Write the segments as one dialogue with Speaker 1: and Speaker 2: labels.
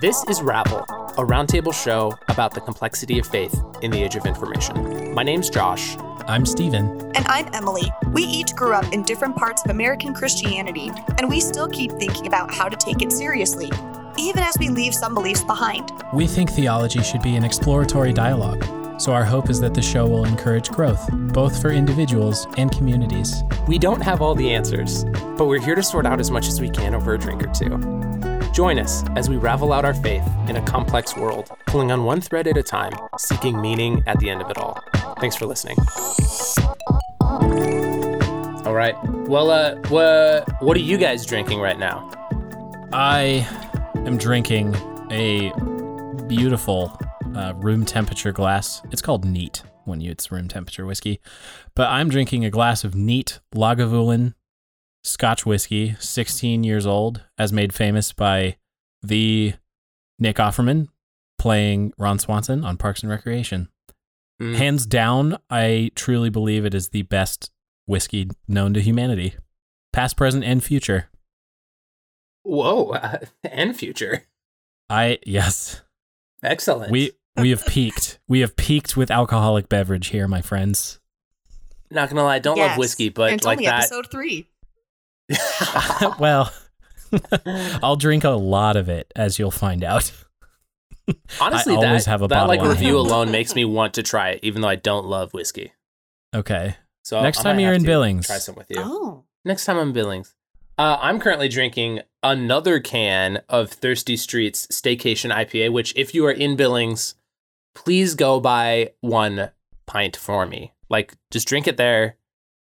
Speaker 1: This is Ravel, a roundtable show about the complexity of faith in the age of information. My name's Josh.
Speaker 2: I'm Steven.
Speaker 3: And I'm Emily. We each grew up in different parts of American Christianity, and we still keep thinking about how to take it seriously, even as we leave some beliefs behind.
Speaker 2: We think theology should be an exploratory dialogue, so our hope is that the show will encourage growth, both for individuals and communities.
Speaker 1: We don't have all the answers, but we're here to sort out as much as we can over a drink or two. Join us as we ravel out our faith in a complex world, pulling on one thread at a time, seeking meaning at the end of it all. Thanks for listening. All right. Well, uh, wha- what are you guys drinking right now?
Speaker 2: I am drinking a beautiful uh, room temperature glass. It's called Neat when you, it's room temperature whiskey, but I'm drinking a glass of Neat Lagavulin Scotch whiskey, 16 years old, as made famous by the Nick Offerman playing Ron Swanson on Parks and Recreation.
Speaker 1: Mm.
Speaker 2: Hands down, I truly believe it is the best whiskey known to humanity, past, present, and future.
Speaker 1: Whoa, uh, and future.
Speaker 2: I yes,
Speaker 1: Excellent.
Speaker 2: we we have peaked. We have peaked with alcoholic beverage here, my friends.
Speaker 1: not gonna lie, I don't love whiskey, but
Speaker 3: it's
Speaker 1: like
Speaker 3: only
Speaker 1: that.
Speaker 3: episode three.
Speaker 2: well, I'll drink a lot of it, as you'll find out.
Speaker 1: Honestly,
Speaker 2: I always
Speaker 1: that,
Speaker 2: have a
Speaker 1: that
Speaker 2: bottle
Speaker 1: like review
Speaker 2: hand.
Speaker 1: alone makes me want to try it, even though I don't love whiskey.
Speaker 2: Okay.
Speaker 1: So
Speaker 2: Next
Speaker 1: I
Speaker 2: time you're in Billings.
Speaker 1: try some with you.
Speaker 3: Oh.
Speaker 1: Next time I'm in Billings. Uh, I'm currently drinking another can of Thirsty Streets Staycation IPA, which, if you are in Billings, please go buy one pint for me. Like, just drink it there,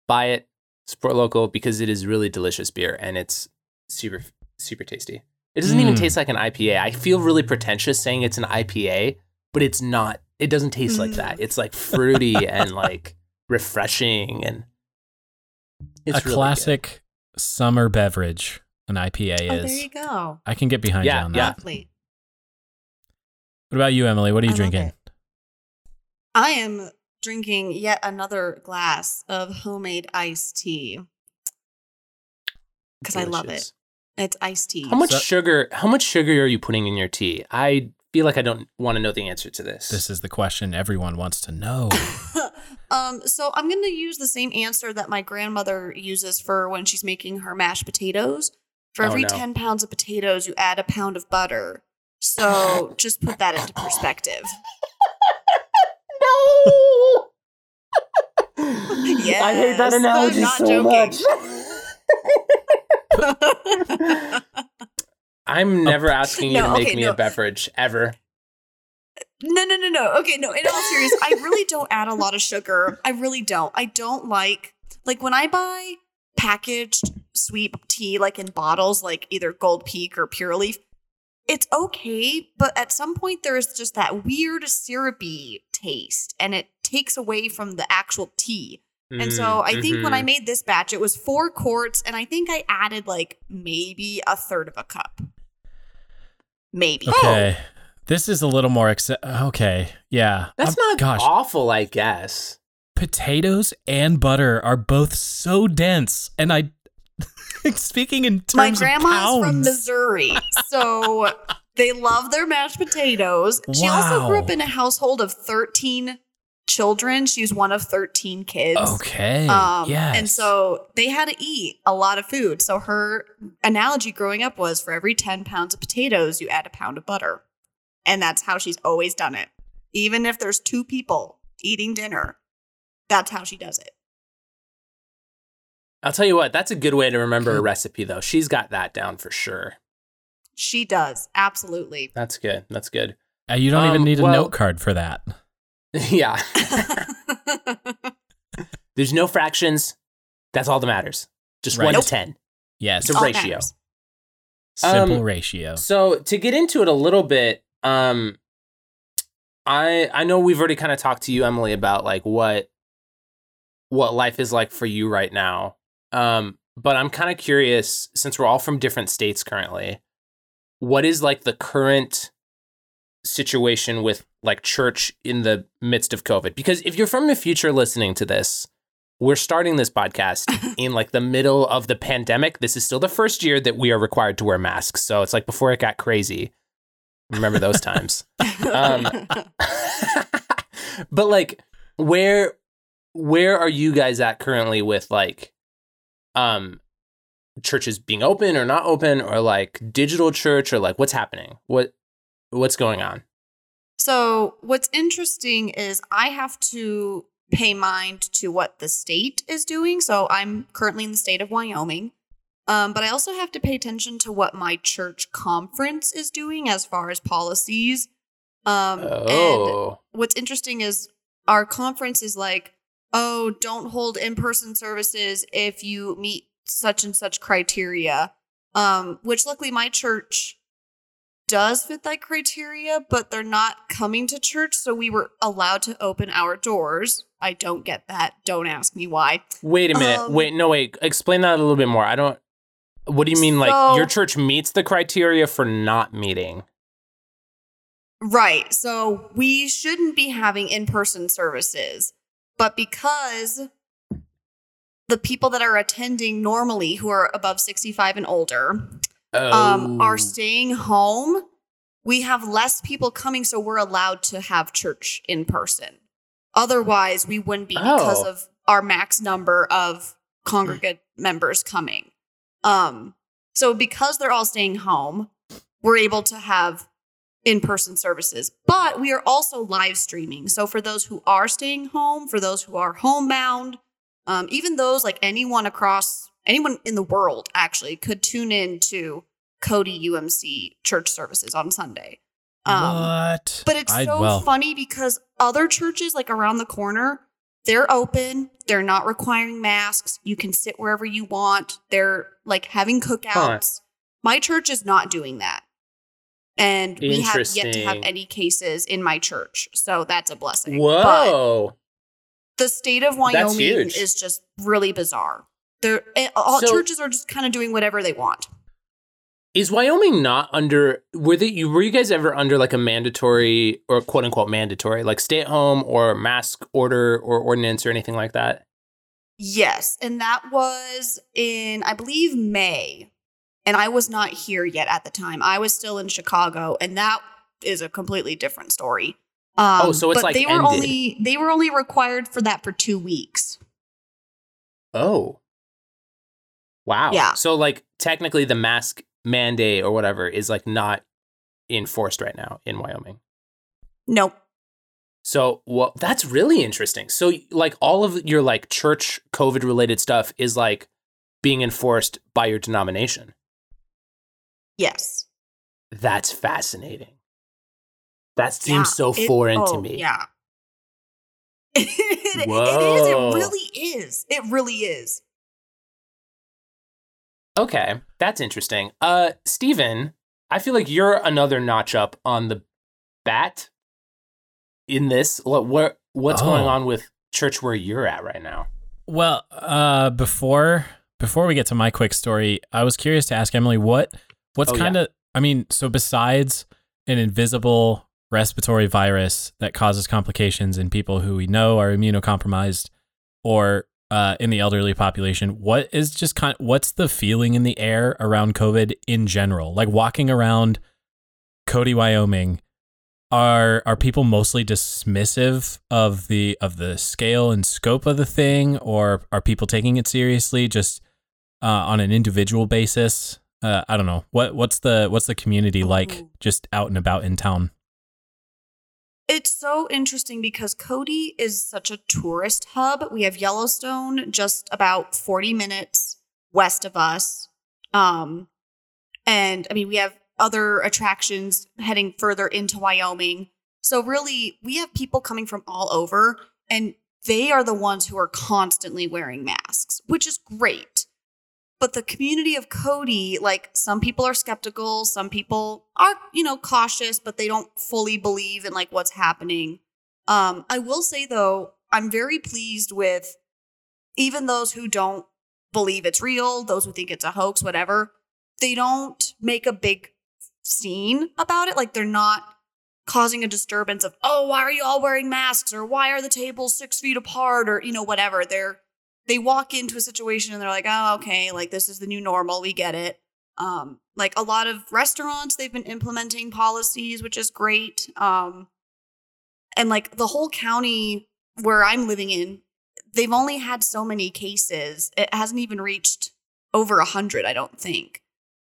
Speaker 1: buy it, support local because it is really delicious beer and it's super, super tasty. It doesn't even
Speaker 2: Mm.
Speaker 1: taste like an IPA. I feel really pretentious saying it's an IPA, but it's not. It doesn't taste like
Speaker 3: Mm.
Speaker 1: that. It's like fruity and like refreshing and it's
Speaker 2: a
Speaker 1: really good.
Speaker 2: classic summer beverage, an IPA
Speaker 3: Oh, there you go.
Speaker 2: I can get behind
Speaker 1: Yeah,
Speaker 2: you on
Speaker 1: yeah.
Speaker 2: that.
Speaker 3: Lovely.
Speaker 2: What about you, Emily? What are you
Speaker 3: I
Speaker 2: drinking?
Speaker 3: I am drinking yet another glass of homemade iced tea because I love it. It's iced tea.
Speaker 1: How much
Speaker 2: So-
Speaker 1: sugar? How much sugar are you putting in your tea? I feel like I don't want to know the answer to this.
Speaker 2: This is the question everyone wants to know.
Speaker 3: um, so I'm going to use the same answer that my grandmother uses for when she's making her mashed potatoes. For
Speaker 1: Oh,
Speaker 3: every
Speaker 1: no.
Speaker 3: 10 pounds of potatoes, you add a pound of butter. So just put that into perspective.
Speaker 1: no.
Speaker 3: Yes,
Speaker 1: I hate that analogy
Speaker 3: not
Speaker 1: so
Speaker 3: joking.
Speaker 1: much. I'm oh, never asking you
Speaker 3: No,
Speaker 1: to make
Speaker 3: okay,
Speaker 1: me
Speaker 3: no.
Speaker 1: a beverage ever.
Speaker 3: No, no, no, no. Okay, no. In all seriousness, I really don't add a lot of sugar. I really don't. I don't like like when I buy packaged sweet tea, like in bottles, like either Gold Peak or Pure Leaf. It's okay, but at some point there is just that weird syrupy taste, and it takes away from the actual tea. And so I think when I
Speaker 1: Mhm.
Speaker 3: made this batch, it was four quarts, and I think I added like maybe a third of a cup. Maybe.
Speaker 2: Okay. This is a little more acce- okay. Yeah.
Speaker 1: that's
Speaker 2: Um,
Speaker 1: not
Speaker 2: gosh.
Speaker 1: awful, I guess.
Speaker 2: Potatoes and butter are both so dense and I speaking in terms of.
Speaker 3: My
Speaker 2: of
Speaker 3: grandma's from. Missouri, so they love their mashed potatoes. She also grew up in a household of 13 children. She was one of 13 kids.
Speaker 2: Okay.
Speaker 3: Um,
Speaker 2: yes.
Speaker 3: And so they had to eat a lot of food. So her analogy growing up was for every 10 pounds of potatoes, you add a pound of butter. And that's how she's always done it. Even if there's two people eating dinner, that's how she does it.
Speaker 1: I'll tell you what, that's a good way to remember a recipe, though. She's got that down for sure.
Speaker 3: She does. Absolutely.
Speaker 1: That's good. That's good.
Speaker 2: Uh, you don't even
Speaker 1: um,
Speaker 2: need a
Speaker 1: well-
Speaker 2: note card for that.
Speaker 1: yeah. There's no fractions. That's all that matters. Just
Speaker 2: Right.
Speaker 1: one
Speaker 3: Nope.
Speaker 1: to 10.
Speaker 2: Yes.
Speaker 1: It's a
Speaker 3: All
Speaker 1: ratio.
Speaker 3: matters.
Speaker 2: Simple
Speaker 1: Um,
Speaker 2: ratio.
Speaker 1: So to get into it a little bit, um, I I know we've already kind of talked to you, Emily, about like what what life is like for you right now. Um, but I'm kind of curious since we're all from different states currently. What is like the current situation with like church in the midst of COVID? Because if you're from the future listening to this, we're starting this podcast in like the middle of the pandemic. This is still the first year that we are required to wear masks. So it's like before it got crazy. Remember those times. Um, but like, where where are you guys at currently with like, um, churches being open or not open, or like digital church, or like what's happening? What what's going on?
Speaker 3: So, what's interesting is I have to pay mind to what the state is doing. So, I'm currently in the state of Wyoming. Um, but I also have to pay attention to what my church conference is doing as far as policies. Um, And
Speaker 1: Oh,
Speaker 3: what's interesting is our conference is like, oh, don't hold in person services if you meet such and such criteria. Um, which luckily my church does fit that criteria, but they're not coming to church, so we were allowed to open our doors. I don't get that. Don't ask me why.
Speaker 1: wait a minute.
Speaker 3: um,
Speaker 1: wait, no, wait. Explain that a little bit more. I don't. What do you mean? Like your church meets the criteria for not meeting?
Speaker 3: Right. So we shouldn't be having in person services. But because the people that are attending normally who are above 65 and older um,
Speaker 1: Oh.
Speaker 3: are staying home, we have less people coming. So we're allowed to have church in person. Otherwise, we wouldn't be because
Speaker 1: Oh.
Speaker 3: of our max number of congregate members coming. Um, so because they're all staying home, we're able to have in-person services. But we are also live streaming. So for those who are staying home, for those who are homebound, um, even those like anyone across anyone in the world actually could tune in to Cody UMC church services on Sunday. Um,
Speaker 2: what?
Speaker 3: but it's
Speaker 2: I-
Speaker 3: so
Speaker 2: well,
Speaker 3: funny because other churches, like around the corner, they're open. They're not requiring masks. You can sit wherever you want. They're like having cookouts. My church is not doing that. And we have yet to have any cases in my church. So that's a blessing. But
Speaker 1: Whoa.
Speaker 3: the state of Wyoming is just really bizarre. They're, eh, all
Speaker 1: So-
Speaker 3: churches are just kind of doing whatever they want.
Speaker 1: Is Wyoming not under? Were they? You were you guys ever under like a mandatory or quote unquote mandatory like stay at home or mask order or ordinance or anything like that?
Speaker 3: Yes. And that was in, I believe, May. And I was not here yet at the time. I was still in Chicago, and that is a completely different story. Um,
Speaker 1: Oh, so it's,
Speaker 3: but
Speaker 1: like,
Speaker 3: they were only they were only required for that for two weeks.
Speaker 1: Oh. Wow.
Speaker 3: Yeah.
Speaker 1: So like technically the mask mandate or whatever is like not enforced right now in Wyoming.
Speaker 3: Nope.
Speaker 1: So well that's really interesting. So like all of your like church COVID related stuff is like being enforced by your denomination.
Speaker 3: Yes.
Speaker 1: That's fascinating. That seems
Speaker 3: Yeah.
Speaker 1: so
Speaker 3: It-
Speaker 1: foreign to
Speaker 3: oh,
Speaker 1: me.
Speaker 3: Yeah. it, it is.
Speaker 1: Whoa.
Speaker 3: It really is. It really is.
Speaker 1: Okay, that's interesting. Uh, Steven, I feel like you're another notch up on the bat in this. What what what's going
Speaker 2: Oh.
Speaker 1: on with church where you're at right now?
Speaker 2: Well, uh, before before we get to my quick story, I was curious to ask Emily what what's
Speaker 1: Oh,
Speaker 2: kind of I mean, so besides an invisible respiratory virus that causes complications in people who we know are immunocompromised or uh, in the elderly population, what is just kind Of, what's the feeling in the air around COVID in general? Like walking around Cody, Wyoming, are are people mostly dismissive of the of the scale and scope of the thing, or are people taking it seriously just uh, on an individual basis? Uh, I don't know what what's the what's the community like just out and about in town.
Speaker 3: It's so interesting because Cody is such a tourist hub. We have Yellowstone just about 40 minutes west of us. Um, and I mean, we have other attractions heading further into Wyoming. So, really, we have people coming from all over, and they are the ones who are constantly wearing masks, which is great. But the community of Cody, like some people are skeptical, some people are, you know, cautious, but they don't fully believe in like what's happening. Um, I will say though, I'm very pleased with even those who don't believe it's real, those who think it's a hoax, whatever, they don't make a big scene about it. Like they're not causing a disturbance of, oh, why are you all wearing masks? Or why are the tables six feet apart? Or, you know, whatever. They're they walk into a situation and they're like, oh, okay, like this is the new normal. We get it. Um, like a lot of restaurants, they've been implementing policies, which is great. Um, and like the whole county where I'm living in, they've only had so many cases. It hasn't even reached over a hundred, I don't think.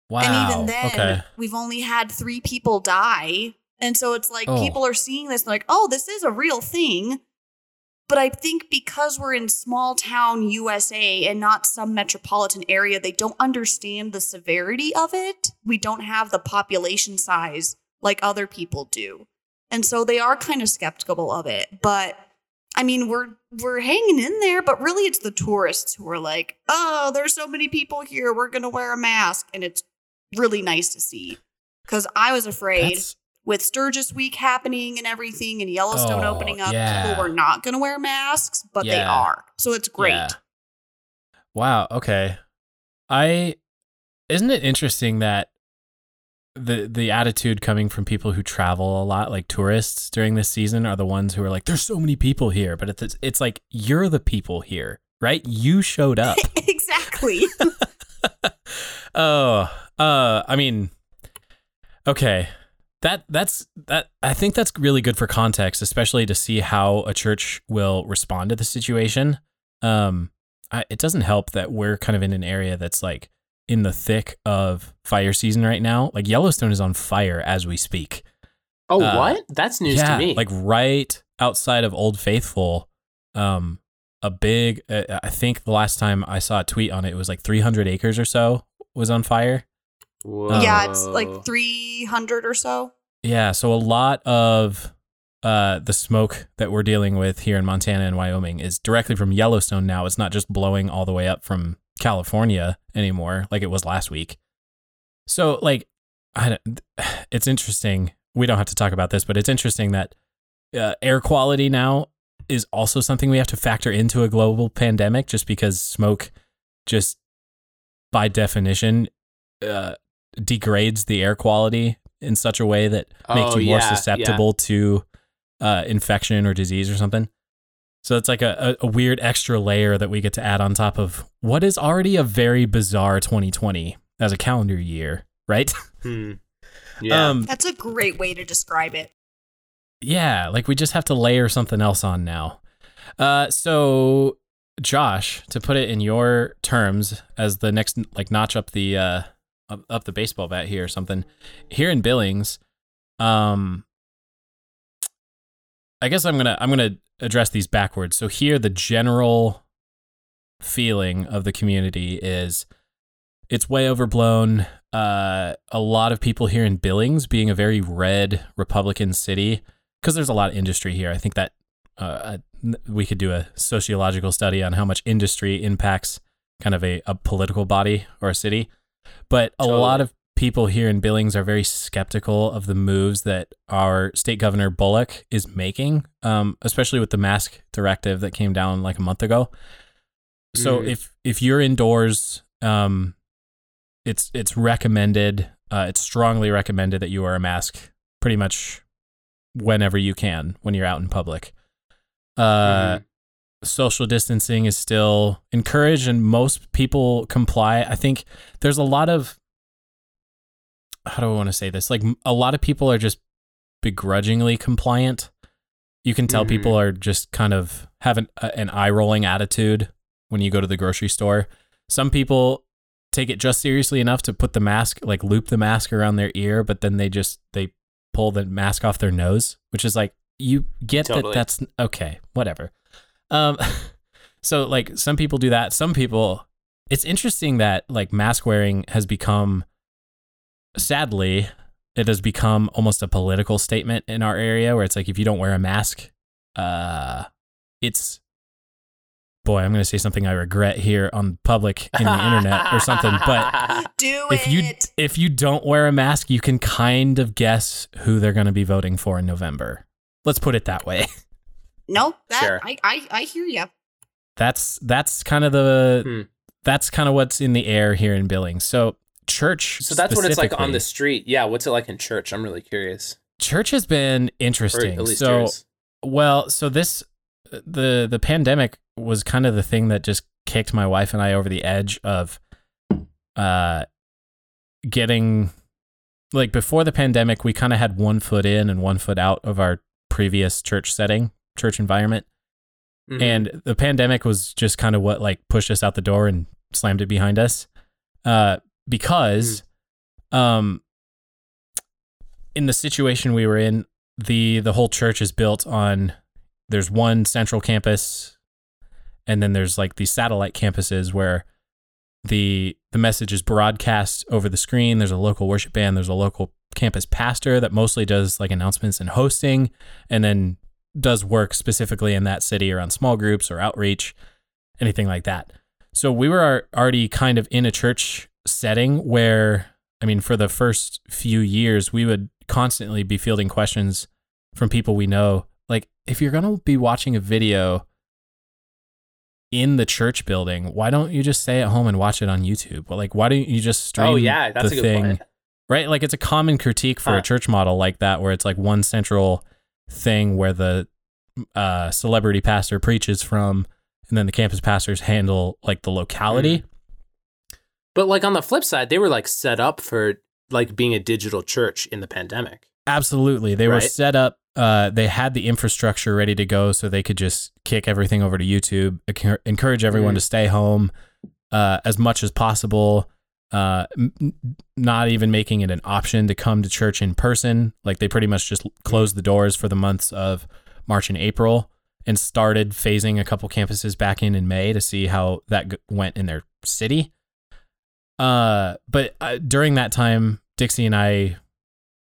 Speaker 2: Wow.
Speaker 3: And even then,
Speaker 2: okay.
Speaker 3: we've only had three people die. And so it's like
Speaker 2: Oh.
Speaker 3: people are seeing this like, oh, this is a real thing. But I think because we're in small town USA and not some metropolitan area, they don't understand the severity of it. We don't have the population size like other people do. And so they are kind of skeptical of it. But I mean, we're we're hanging in there, but really it's the tourists who are like, "Oh, there's so many people here. We're going to wear a mask." And it's really nice to see. Cuz I was afraid
Speaker 2: That's-
Speaker 3: with Sturgis Week happening and everything and Yellowstone
Speaker 2: Oh,
Speaker 3: opening up,
Speaker 2: yeah.
Speaker 3: people were not going to wear masks, but they are. So it's great.
Speaker 2: Yeah. Wow. Okay. I isn't it interesting that the the attitude coming from people who travel a lot, like tourists during this season, are the ones who are like, "There's so many people here," but it's it's like you're the people here, right? You showed up.
Speaker 3: exactly.
Speaker 2: oh, uh, I mean, okay, that that's that. I think that's really good for context, especially to see how a church will respond to the situation. Um, I, it doesn't help that we're kind of in an area that's like in the thick of fire season right now. Like Yellowstone is on fire as we speak.
Speaker 1: Oh,
Speaker 2: Uh,
Speaker 1: what? That's news
Speaker 2: yeah,
Speaker 1: to me.
Speaker 2: like right outside of Old Faithful. Um, a big. Uh, I think the last time I saw a tweet on it, it was like 300 acres or so was on fire.
Speaker 1: Whoa.
Speaker 3: yeah, it's like 300 or so.
Speaker 2: Yeah, so a lot of uh, the smoke that we're dealing with here in Montana and Wyoming is directly from Yellowstone now. It's not just blowing all the way up from California anymore like it was last week. So like I don't, it's interesting. We don't have to talk about this, but it's interesting that uh, air quality now is also something we have to factor into a global pandemic just because smoke just by definition uh, degrades the air quality in such a way that makes
Speaker 1: Oh,
Speaker 2: you more
Speaker 1: yeah, yeah.
Speaker 2: susceptible to uh, infection or disease or something. So it's like a, a, a weird extra layer that we get to add on top of what is already a very bizarre 2020 as a calendar year, right?
Speaker 1: Hmm. Yeah.
Speaker 2: Um,
Speaker 3: That's a great way to describe it.
Speaker 2: yeah, like we just have to layer something else on now. Uh, so Josh, to put it in your terms, as the next like notch up the uh up, the baseball bat here or something, here in Billings, um, I guess I'm gonna I'm gonna address these backwards. So here, the general feeling of the community is it's way overblown. Uh, a lot of people here in Billings, being a very red Republican city, because there's a lot of industry here. I think that uh, we could do a sociological study on how much industry impacts kind of a, a political body or a city. But a lot of people here in Billings are very skeptical of the moves that our state governor Bullock is making, um, especially with the mask directive that came down like a month ago. So
Speaker 1: Mhm.
Speaker 2: if if you're indoors, um, it's it's recommended. Uh, it's strongly recommended that you wear a mask pretty much whenever you can when you're out in public. Uh,
Speaker 1: Mhm.
Speaker 2: Social distancing is still encouraged, and most people comply. I think there's a lot of how do I want to say this? Like a lot of people are just begrudgingly compliant. You can tell
Speaker 1: Mhm.
Speaker 2: people are just kind of have an, a- an eye rolling attitude when you go to the grocery store. Some people take it just seriously enough to put the mask, like loop the mask around their ear, but then they just they pull the mask off their nose, which is like you get
Speaker 1: Totally.
Speaker 2: that that's okay, whatever. Um, so like some people do that. Some people, it's interesting that like mask wearing has become, sadly, it has become almost a political statement in our area where it's like if you don't wear a mask, uh, it's boy, I'm going to say something I regret here on public in the internet or something, but
Speaker 3: Do
Speaker 2: if you if you don't wear a mask, you can kind of guess who they're going to be voting for in November. Let's put it that way.
Speaker 3: no, that
Speaker 1: Sure.
Speaker 3: I, I I hear you.
Speaker 2: That's that's kind of the
Speaker 1: Hmm.
Speaker 2: that's kind of what's in the air here in Billings. So church
Speaker 1: so that's what it's like on the street. Yeah. What's it like in church? I'm really curious.
Speaker 2: church has been interesting.
Speaker 1: at least
Speaker 2: so
Speaker 1: yours.
Speaker 2: Well, so this the the pandemic was kind of the thing that just kicked my wife and I over the edge of uh getting like before the pandemic, we kind of had one foot in and one foot out of our previous church setting, church environment.
Speaker 1: Mhm.
Speaker 2: And the pandemic was just kind of what like pushed us out the door and slammed it behind us. Uh, because um in the situation we were in, the the whole church is built on there's one central campus and then there's like these satellite campuses where the the message is broadcast over the screen. There's a local worship band, there's a local campus pastor that mostly does like announcements and hosting and then does work specifically in that city or on small groups or outreach, anything like that. So we were already kind of in a church setting where, I mean, for the first few years, we would constantly be fielding questions from people we know. Like, if you're going to be watching a video in the church building, why don't you just stay at home and watch it on YouTube? Well, like, why don't you just oh, stream
Speaker 1: oh yeah, that's
Speaker 2: the
Speaker 1: a good
Speaker 2: thing?
Speaker 1: point.
Speaker 2: right? Like it's a common critique for
Speaker 1: Huh.
Speaker 2: a church model like that, where it's like one central thing where the uh, celebrity pastor preaches from, and then the campus pastors handle like the locality.
Speaker 1: But like on the flip side, they were like set up for like being a digital church in the pandemic.
Speaker 2: Absolutely, they were set up. Uh, they had the infrastructure ready to go, so they could just kick everything over to YouTube. Encourage everyone
Speaker 1: Mhm.
Speaker 2: to stay home uh, as much as possible. Uh, m- not even making it an option to come to church in person. Like they pretty much just closed the doors for the months of March and April, and started phasing a couple campuses back in in May to see how that g- went in their city. Uh, but uh, during that time, Dixie and I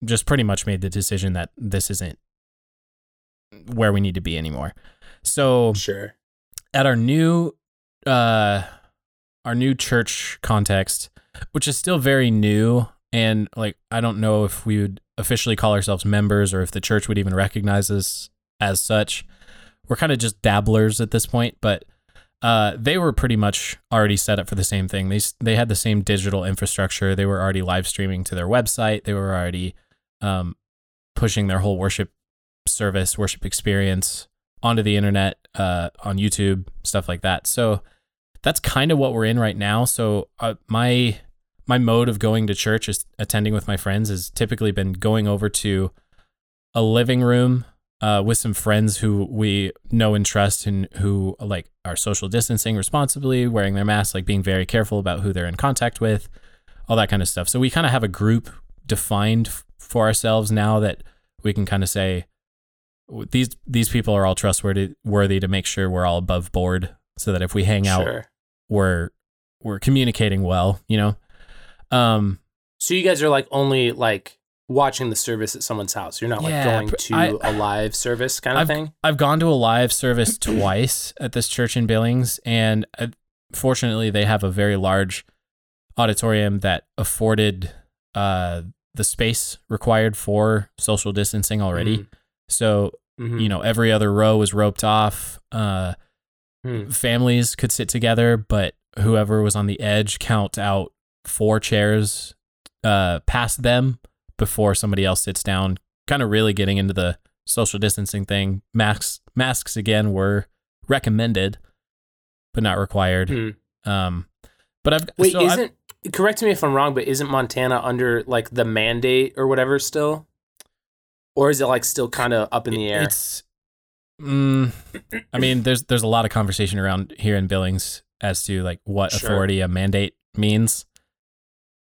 Speaker 2: just pretty much made the decision that this isn't where we need to be anymore. So
Speaker 1: Sure.
Speaker 2: at our new uh our new church context, which is still very new and like I don't know if we would officially call ourselves members or if the church would even recognize us as such. We're kind of just dabblers at this point, but uh, they were pretty much already set up for the same thing. They they had the same digital infrastructure. They were already live streaming to their website. They were already um, pushing their whole worship service, worship experience onto the internet, uh, on YouTube, stuff like that. So that's kind of what we're in right now. So uh, my my mode of going to church is attending with my friends has typically been going over to a living room uh, with some friends who we know and trust and who like are social distancing responsibly, wearing their masks, like being very careful about who they're in contact with, all that kind of stuff. So we kind of have a group defined f- for ourselves now that we can kind of say these these people are all trustworthy worthy to make sure we're all above board so that if we hang out we're we're communicating well, you know. Um
Speaker 1: So you guys are like only like watching the service at someone's house. You're not like
Speaker 2: Yeah,
Speaker 1: going to
Speaker 2: I-
Speaker 1: a live service kind of thing.
Speaker 2: I've gone to a live service twice at this church in Billings, and uh, fortunately, they have a very large auditorium that afforded uh, the space required for social distancing already.
Speaker 1: Mhm.
Speaker 2: So,
Speaker 1: Mhm.
Speaker 2: you know, every other row was roped off. Uh,
Speaker 1: Hmm.
Speaker 2: families could sit together, but whoever was on the edge count out four chairs uh, past them before somebody else sits down. Kind of really getting into the social distancing thing. Masks, masks again were recommended, but not required.
Speaker 1: Hmm.
Speaker 2: Um, but I've
Speaker 1: Wait,
Speaker 2: so I've-
Speaker 1: isn't correct me if I'm wrong, but isn't Montana under like the mandate or whatever still? Or is it like still kind of up in the air?
Speaker 2: It's, mm, I mean, there's there's a lot of conversation around here in Billings as to like what
Speaker 1: Sure.
Speaker 2: authority a mandate means.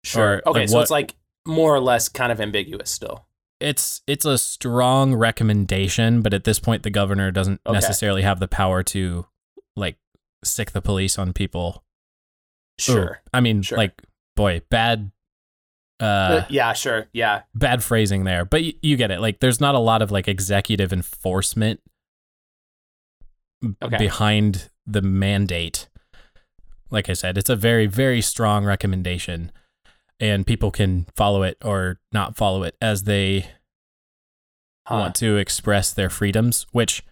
Speaker 1: Sure.
Speaker 2: or,
Speaker 1: okay,
Speaker 2: like,
Speaker 1: so
Speaker 2: what-
Speaker 1: it's like more or less kind of ambiguous still.
Speaker 2: it's it's a strong recommendation, but at this point, the governor doesn't
Speaker 1: Okay.
Speaker 2: necessarily have the power to like sic the police on people. Ooh,
Speaker 1: Sure.
Speaker 2: I mean,
Speaker 1: Sure.
Speaker 2: like, boy, bad, uh,
Speaker 1: Uh, yeah, sure. Yeah.
Speaker 2: bad phrasing there, but y- you get it. Like, there's not a lot of like executive enforcement
Speaker 1: Okay.
Speaker 2: behind the mandate. Like I said, it's a very very strong recommendation, and people can follow it or not follow it as they
Speaker 1: Huh.
Speaker 2: want to express their freedoms, which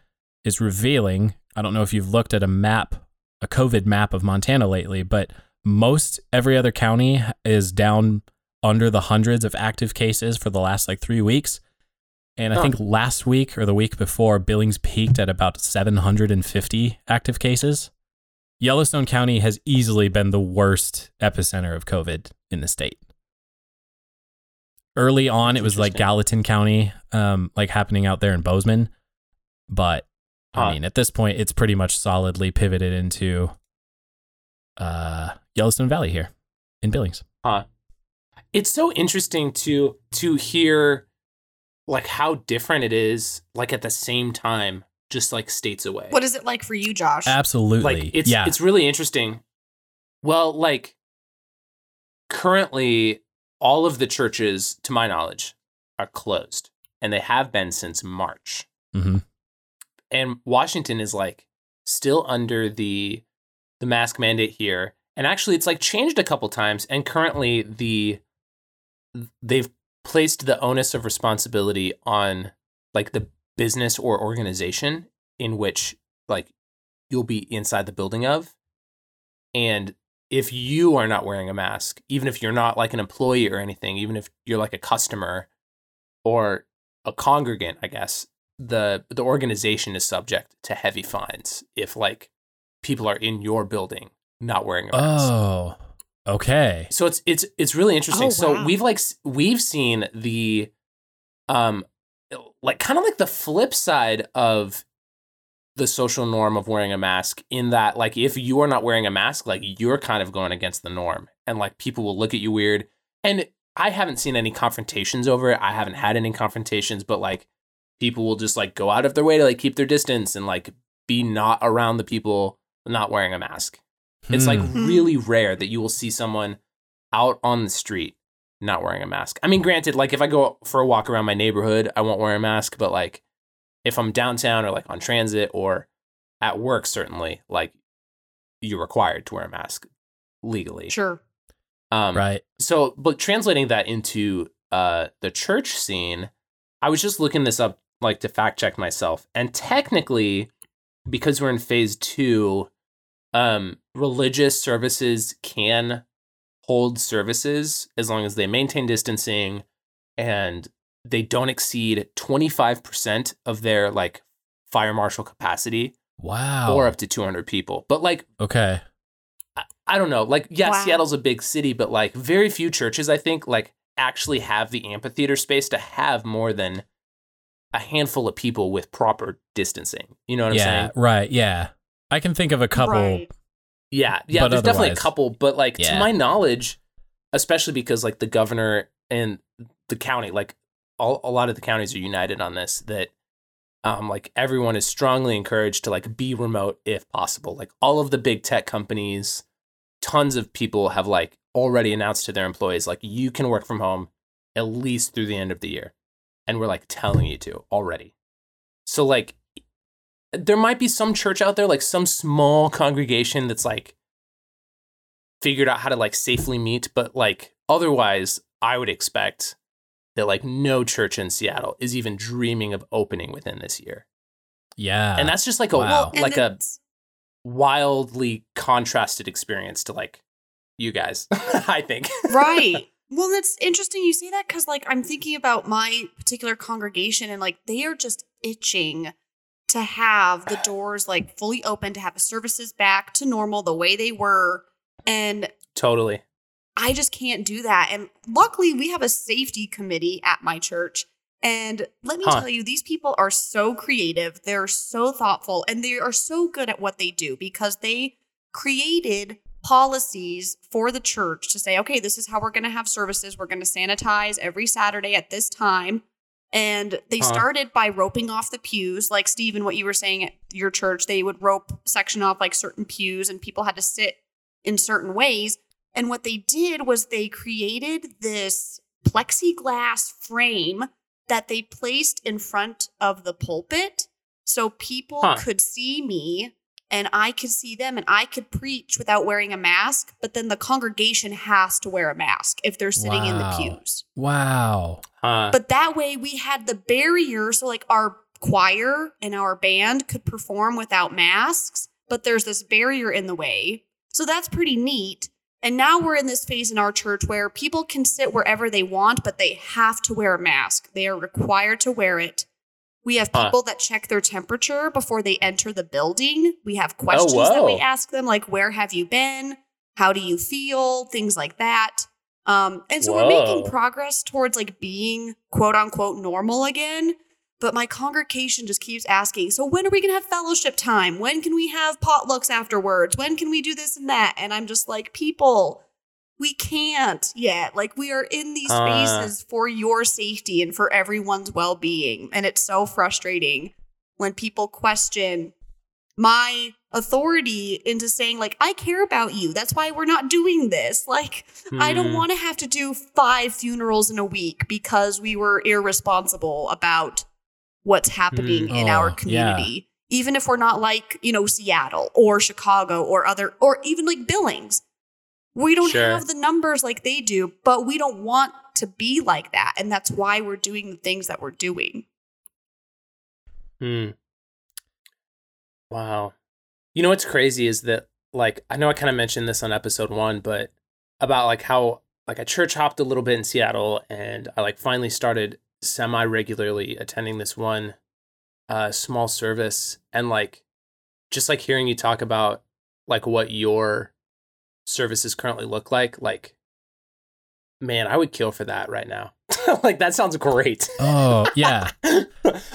Speaker 2: is revealing. I don't know if you've looked at a map, a COVID map of Montana lately, but most every other county is down under the hundreds of active cases for the last like three weeks. And I think last week or the week before, Billings peaked at about 750 active cases. Yellowstone County has easily been the worst epicenter of COVID in the state. early on it was like Gallatin County, um, like happening out there in Bozeman. But
Speaker 1: Huh.
Speaker 2: I mean, at this point, it's pretty much solidly pivoted into uh, Yellowstone Valley here in Billings.
Speaker 1: Huh. It's so interesting to to hear like how different it is like at the same time just like states away.
Speaker 3: What is it like for you, Josh?
Speaker 2: Absolutely.
Speaker 1: like it's
Speaker 2: yeah.
Speaker 1: it's really interesting. Well, like currently all of the churches to my knowledge are closed and they have been since March.
Speaker 2: hmm
Speaker 1: and Washington is like still under the the mask mandate here. And actually it's like changed a couple times and currently the they've placed the onus of responsibility on like the business or organization in which like you'll be inside the building of. And if you are not wearing a mask, even if you're not like an employee or anything, even if you're like a customer or a congregant, I guess, the the organization is subject to heavy fines if like people are in your building not wearing a mask.
Speaker 2: Oh, okay.
Speaker 1: So it's it's it's really interesting.
Speaker 3: Oh,
Speaker 1: so we've like we've seen the um like kind of like the flip side of the social norm of wearing a mask in that like if you are not wearing a mask like you're kind of going against the norm and like people will look at you weird and I haven't seen any confrontations over it. I haven't had any confrontations but like people will just like go out of their way to like keep their distance and like be not around the people not wearing a mask. It's like
Speaker 2: Hmm.
Speaker 1: really rare that you will see someone out on the street not wearing a mask. I mean, granted, like if I go for a walk around my neighborhood, I won't wear a mask, but like if I'm downtown or like on transit or at work, certainly, like you're required to wear a mask legally.
Speaker 3: sure.
Speaker 1: Um,
Speaker 2: right.
Speaker 1: so but translating that into uh the church scene i was just looking this up like to fact check myself and technically because we're in phase two um religious services can hold services as long as they maintain distancing and they don't exceed 25% of their like fire marshal capacity
Speaker 2: Wow.
Speaker 1: or up to 200 people but like
Speaker 2: okay.
Speaker 1: I- I don't know. Like, yeah,
Speaker 3: Wow.
Speaker 1: Seattle's a big city, but like very few churches, I think, like actually have the amphitheater space to have more than a handful of people with proper distancing. You know what I'm
Speaker 2: yeah.
Speaker 1: saying?
Speaker 2: Right. Yeah. I can think of a couple.
Speaker 3: Right.
Speaker 1: Yeah, yeah.
Speaker 2: But
Speaker 1: there's definitely a couple, but like to my knowledge, especially because like the governor and the county, like all a lot of the counties are united on this that um like everyone is strongly encouraged to like be remote if possible. Like all of the big tech companies, tons of people have like already announced to their employees like you can work from home at least through the end of the year. And we're like telling you to already. So like there might be some church out there, like some small congregation that's like figured out how to like safely meet, but like otherwise, I would expect that like no church in Seattle is even dreaming of opening within this year.
Speaker 2: Yeah.
Speaker 1: And that's just like a
Speaker 2: Wow.
Speaker 1: like a wildly contrasted experience to like you guys, I think.
Speaker 3: right. Well, that's interesting you say that because, like, I'm thinking about my particular congregation and, like, they are just itching to have the doors, like, fully open, to have the services back to normal the way they were. And
Speaker 1: totally.
Speaker 3: I just can't do that. And luckily, we have a safety committee at my church. And let me
Speaker 1: Huh.
Speaker 3: tell you, these people are so creative. They're so thoughtful and they are so good at what they do because they created policies for the church to say, okay, this is how we're going to have services. We're going to sanitize every Saturday at this time. And they
Speaker 1: Huh.
Speaker 3: started by roping off the pews, like Steven, what you were saying at your church. They would rope section off like certain pews, and people had to sit in certain ways. And what they did was they created this plexiglass frame that they placed in front of the pulpit so people
Speaker 1: Huh.
Speaker 3: could see me and I could see them and I could preach without wearing a mask, but then the congregation has to wear a mask if they're sitting in the pews.
Speaker 2: wow.
Speaker 1: Huh.
Speaker 3: But that way we had the barrier so like our choir and our band could perform without masks, but there's this barrier in the way. So that's pretty neat. And now we're in this phase in our church where people can sit wherever they want, but they have to wear a mask. They are required to wear it. We have
Speaker 1: Huh.
Speaker 3: people that check their temperature before they enter the building. We have questions that we ask them, like, where have you been? How do you feel? Things like that. Um, and so we're making progress towards like being quote unquote normal again. But my congregation just keeps asking, so when are we gonna have fellowship time? When can we have potlucks afterwards? When can we do this and that? And I'm just like, people, we can't yet. Like we are in these
Speaker 1: Uh.
Speaker 3: spaces for your safety and for everyone's well-being. And it's so frustrating when people question my authority into saying, like, I care about you. That's why we're not doing this. Like, I don't
Speaker 1: Hmm.
Speaker 3: want to have to do five funerals in a week because we were irresponsible about what's happening
Speaker 2: Hmm.
Speaker 3: in our
Speaker 2: Oh, yeah.
Speaker 3: community. Even if we're not like, you know, Seattle or Chicago or other, or even like Billings. We don't
Speaker 1: Sure.
Speaker 3: have the numbers like they do, but we don't want to be like that. And that's why we're doing the things that we're doing.
Speaker 1: Hmm. Wow. You know what's crazy is that like I know I kind of mentioned this on episode 1 but about like how like I church hopped a little bit in Seattle and I like finally started semi regularly attending this one uh small service and like just like hearing you talk about like what your services currently look like like man, I would kill for that right now. like that sounds great.
Speaker 2: Oh, yeah.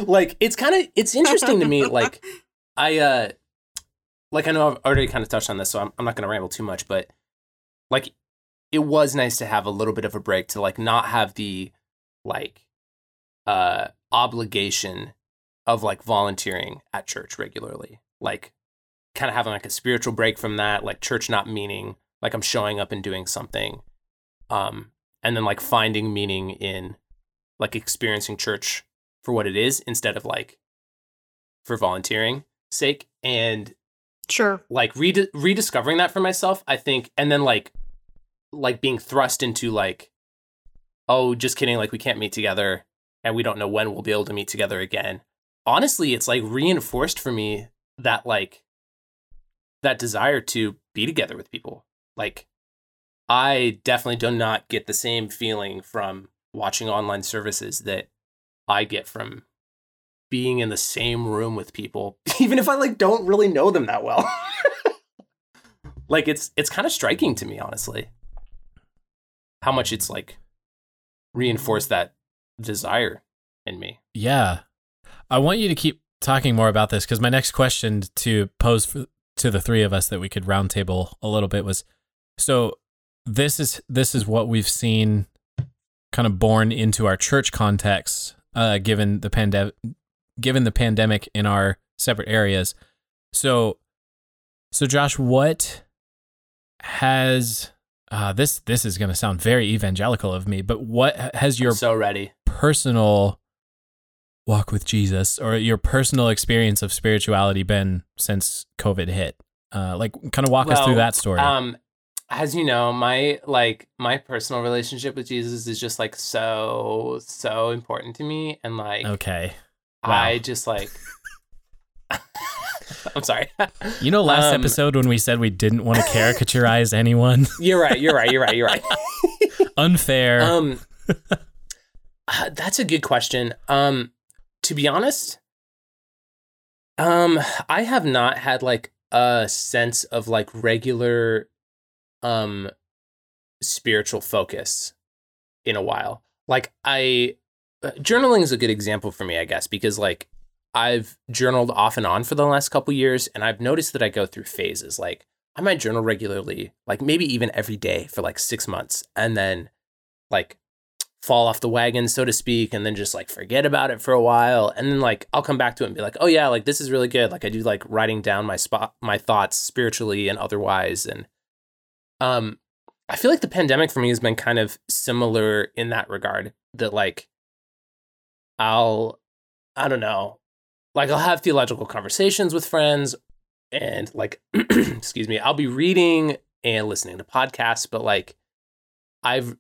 Speaker 1: like it's kind of it's interesting to me like i uh like i know i've already kind of touched on this so i'm, I'm not going to ramble too much but like it was nice to have a little bit of a break to like not have the like uh obligation of like volunteering at church regularly like kind of having like a spiritual break from that like church not meaning like i'm showing up and doing something um and then like finding meaning in like experiencing church for what it is instead of like for volunteering sake. And
Speaker 3: Sure.
Speaker 1: like redi- rediscovering that for myself i think and then like like being thrust into like oh just kidding like we can't meet together and we don't know when we'll be able to meet together again. Honestly it's like reinforced for me that like that desire to be together with people like i definitely do not get the same feeling from watching online services that i get from being in the same room with people even if i like don't really know them that well like it's it's kind of striking to me honestly how much it's like reinforced that desire in me
Speaker 2: Yeah. I want you to keep talking more about this because my next question to pose for, to the three of us that we could roundtable a little bit was so this is this is what we've seen kind of born into our church context uh, given the pandemic given the pandemic in our separate areas. So so Josh, what has uh, this this is going to sound very evangelical of me, but what has your
Speaker 1: I'm so ready
Speaker 2: personal walk with Jesus or your personal experience of spirituality been since COVID hit? Uh, like, kind of walk us through that story.
Speaker 1: Um, as you know, my like my personal relationship with Jesus is just like so so important to me, and like
Speaker 2: okay.
Speaker 1: I just like. I'm sorry.
Speaker 2: You know, last
Speaker 1: Um,
Speaker 2: episode when we said we didn't want to caricaturize anyone,
Speaker 1: You're right. You're right. You're right. You're right.
Speaker 2: unfair.
Speaker 1: Um, uh, that's a good question. Um, to be honest, um, I have not had like a sense of like regular, um, spiritual focus in a while. Like I, uh, journaling is a good example for me, I guess, because like I've journaled off and on for the last couple years, and I've noticed that I go through phases. Like I might journal regularly, like maybe even every day for like six months, and then like fall off the wagon, so to speak, and then just like forget about it for a while. And then like I'll come back to it and be like, oh yeah, like this is really good. Like I do like writing down my spot my thoughts spiritually and otherwise. And um I feel like the pandemic for me has been kind of similar in that regard. That like I'll I don't know, like I'll have theological conversations with friends and like excuse me, I'll be reading and listening to podcasts, but like I've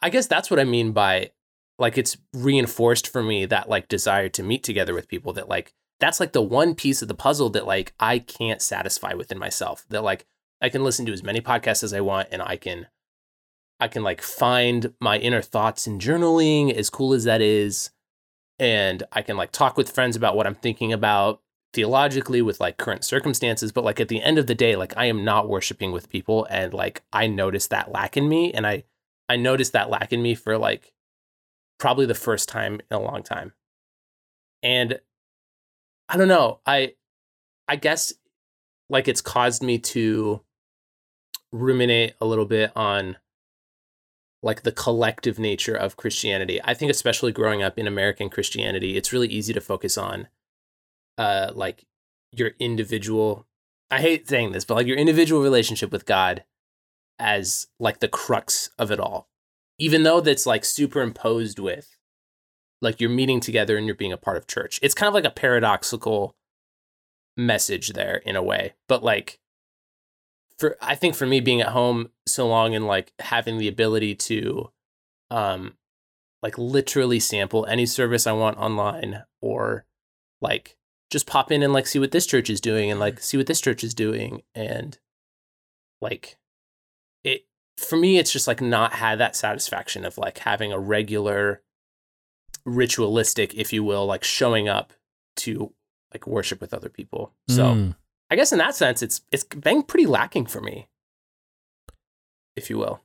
Speaker 1: I guess that's what I mean by like it's reinforced for me that like desire to meet together with people that like that's like the one piece of the puzzle that like I can't satisfy within myself that like I can listen to as many podcasts as I want and I can I can like find my inner thoughts in journaling as cool as that is and I can like talk with friends about what I'm thinking about theologically with like current circumstances but like at the end of the day like I am not worshiping with people and like I notice that lack in me and I I noticed that lack in me for like probably the first time in a long time. And I don't know. I I guess like it's caused me to ruminate a little bit on like the collective nature of Christianity. I think especially growing up in American Christianity, it's really easy to focus on uh like your individual I hate saying this, but like your individual relationship with God as like the crux of it all. Even though that's like superimposed with like you're meeting together and you're being a part of church. It's kind of like a paradoxical message there in a way. But like for I think for me being at home so long and like having the ability to um like literally sample any service I want online or like just pop in and like see what this church is doing and like see what this church is doing and like it for me it's just like not had that satisfaction of like having a regular ritualistic if you will like showing up to like worship with other people so
Speaker 2: Mm.
Speaker 1: I guess in that sense it's it's been pretty lacking for me. If you will.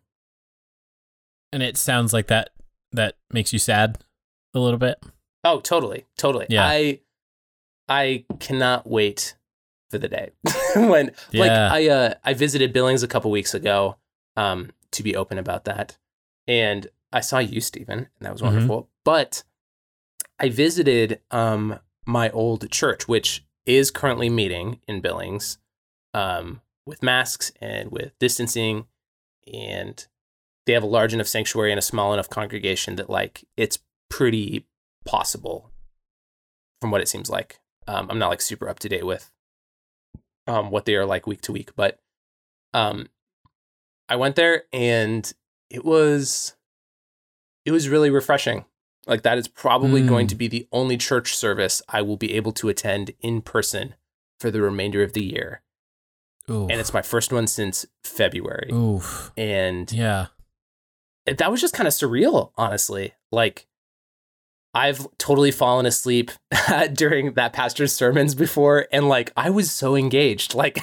Speaker 2: And it sounds like that that makes you sad a little bit.
Speaker 1: oh totally totally.
Speaker 2: Yeah.
Speaker 1: i i cannot wait for the day. When like i uh i visited billings a couple weeks ago um to be open about that. And i saw you steven and that was
Speaker 2: Mhm.
Speaker 1: wonderful. But i visited um my old church which is currently meeting in billings um with masks and with distancing and they have a large enough sanctuary and a small enough congregation that like it's pretty possible from what it seems like. Um, i'm not like super up to date with um, what they are like week to week but um, i went there and it was it was really refreshing like that is probably going
Speaker 2: Mm.
Speaker 1: to be the only church service i will be able to attend in person for the remainder of the year
Speaker 2: Oof.
Speaker 1: and it's my first one since february
Speaker 2: Oof.
Speaker 1: and
Speaker 2: Yeah.
Speaker 1: that was just kind of surreal, honestly. Like, I've totally fallen asleep during that pastor's sermons before, and like I was so engaged. Like,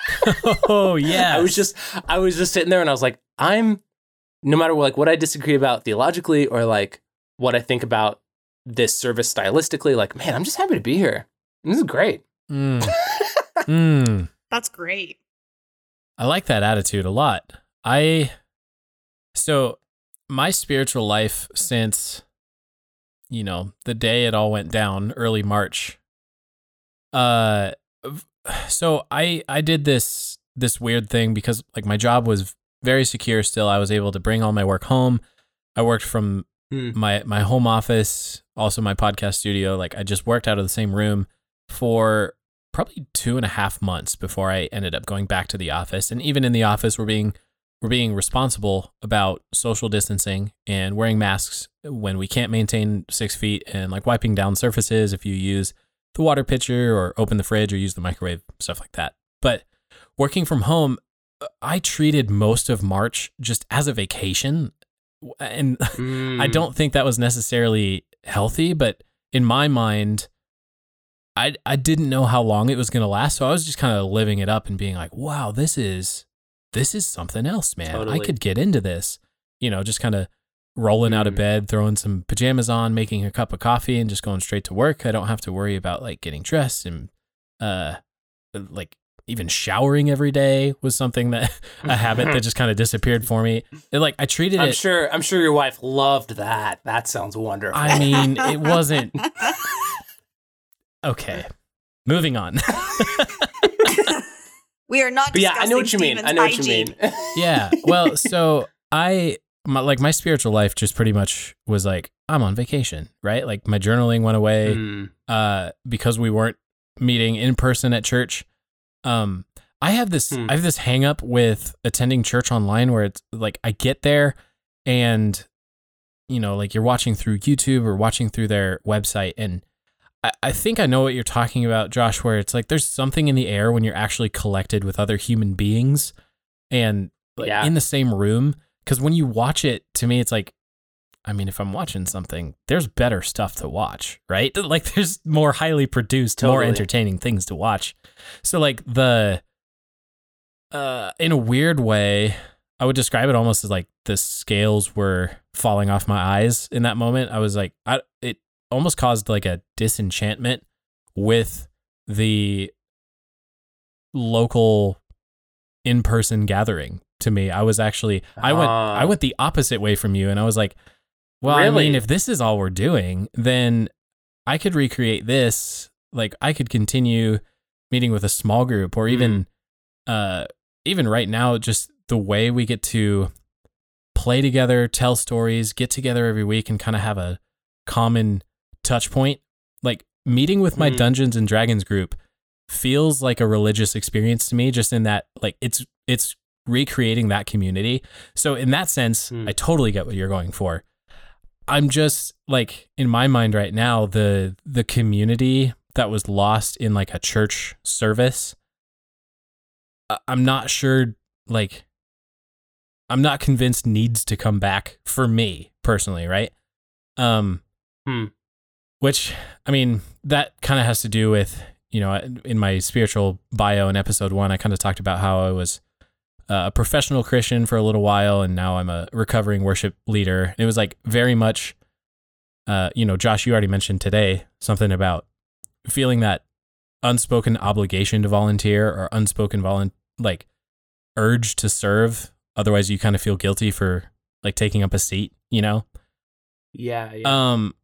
Speaker 2: oh yeah.
Speaker 1: I was just, I was just sitting there, and I was like, I'm, no matter what, like what I disagree about theologically or like what I think about this service stylistically, like, man, I'm just happy to be here. This is great.
Speaker 2: Mm. Mm.
Speaker 3: That's great.
Speaker 2: I like that attitude a lot. I so my spiritual life since you know, the day it all went down, early March. Uh so I I did this this weird thing because like my job was very secure still. I was able to bring all my work home. I worked from
Speaker 1: Hmm.
Speaker 2: my my home office, also my podcast studio. Like I just worked out of the same room for probably two and a half months before I ended up going back to the office. And even in the office, we're being we're being responsible about social distancing and wearing masks when we can't maintain six feet and like wiping down surfaces if you use the water pitcher or open the fridge or use the microwave, stuff like that. But working from home, I treated most of March just as a vacation. And I
Speaker 1: Mm.
Speaker 2: don't think that was necessarily healthy, but in my mind, I I didn't know how long it was going to last, so I was just kind of living it up and being like, "Wow, this is this is something else, man. I could get into this." You know, just kind of rolling out of
Speaker 1: Mhm.
Speaker 2: bed, throwing some pajamas on, making a cup of coffee and just going straight to work. I don't have to worry about like getting dressed and uh like even showering every day was something that a habit that just kind of disappeared for me. It, like I treated
Speaker 1: I'm
Speaker 2: it
Speaker 1: sure. I'm sure your wife loved that. That sounds wonderful.
Speaker 2: I mean, it wasn't okay. Moving on.
Speaker 3: we are not.
Speaker 1: but yeah, I know what you
Speaker 3: discussing
Speaker 1: mean. I know what you mean.
Speaker 2: yeah. Well, so I my, like my spiritual life just pretty much was like I'm on vacation, right? Like my journaling went away
Speaker 1: Mm.
Speaker 2: uh because we weren't meeting in person at church. Um I have this
Speaker 1: Hmm.
Speaker 2: I have this hang up with attending church online where it's like I get there and you know, like you're watching through YouTube or watching through their website and I, I think I know what you're talking about, Josh, where it's like there's something in the air when you're actually collected with other human beings and like
Speaker 1: Yeah.
Speaker 2: in the same room. Cause when you watch it, to me, it's like, I mean, if I'm watching something, there's better stuff to watch, right? Like there's more highly produced, more entertaining things to watch. So like the uh in a weird way, I would describe it almost as like the scales were falling off my eyes in that moment. I was like, I, it almost caused like a disenchantment with the local in-person gathering to me. I was actually I went I
Speaker 1: Ah.
Speaker 2: went the opposite way from you and I was like, well, I mean, if this is all we're doing, then I could recreate this. Like I could continue meeting with a small group or even uh even right now just the way we get to play together, tell stories, get together every week and kind of have a common touch point. Like meeting with my
Speaker 1: Mhm.
Speaker 2: Dungeons and Dragons group feels like a religious experience to me just in that like it's it's recreating that community. So in that sense,
Speaker 1: Hmm.
Speaker 2: I totally get what you're going for. I'm just like in my mind right now the the community that was lost in like a church service I'm not sure like I'm not convinced needs to come back for me personally, right? Um
Speaker 1: Hmm.
Speaker 2: which I mean that kind of has to do with, you know, in my spiritual bio in episode 1 I kind of talked about how I was a professional Christian for a little while and now I'm a recovering worship leader. It was like very much uh you know, Josh you already mentioned today something about feeling that unspoken obligation to volunteer or unspoken volun like urge to serve otherwise you kind of feel guilty for like taking up a seat you know
Speaker 1: Yeah, yeah.
Speaker 2: um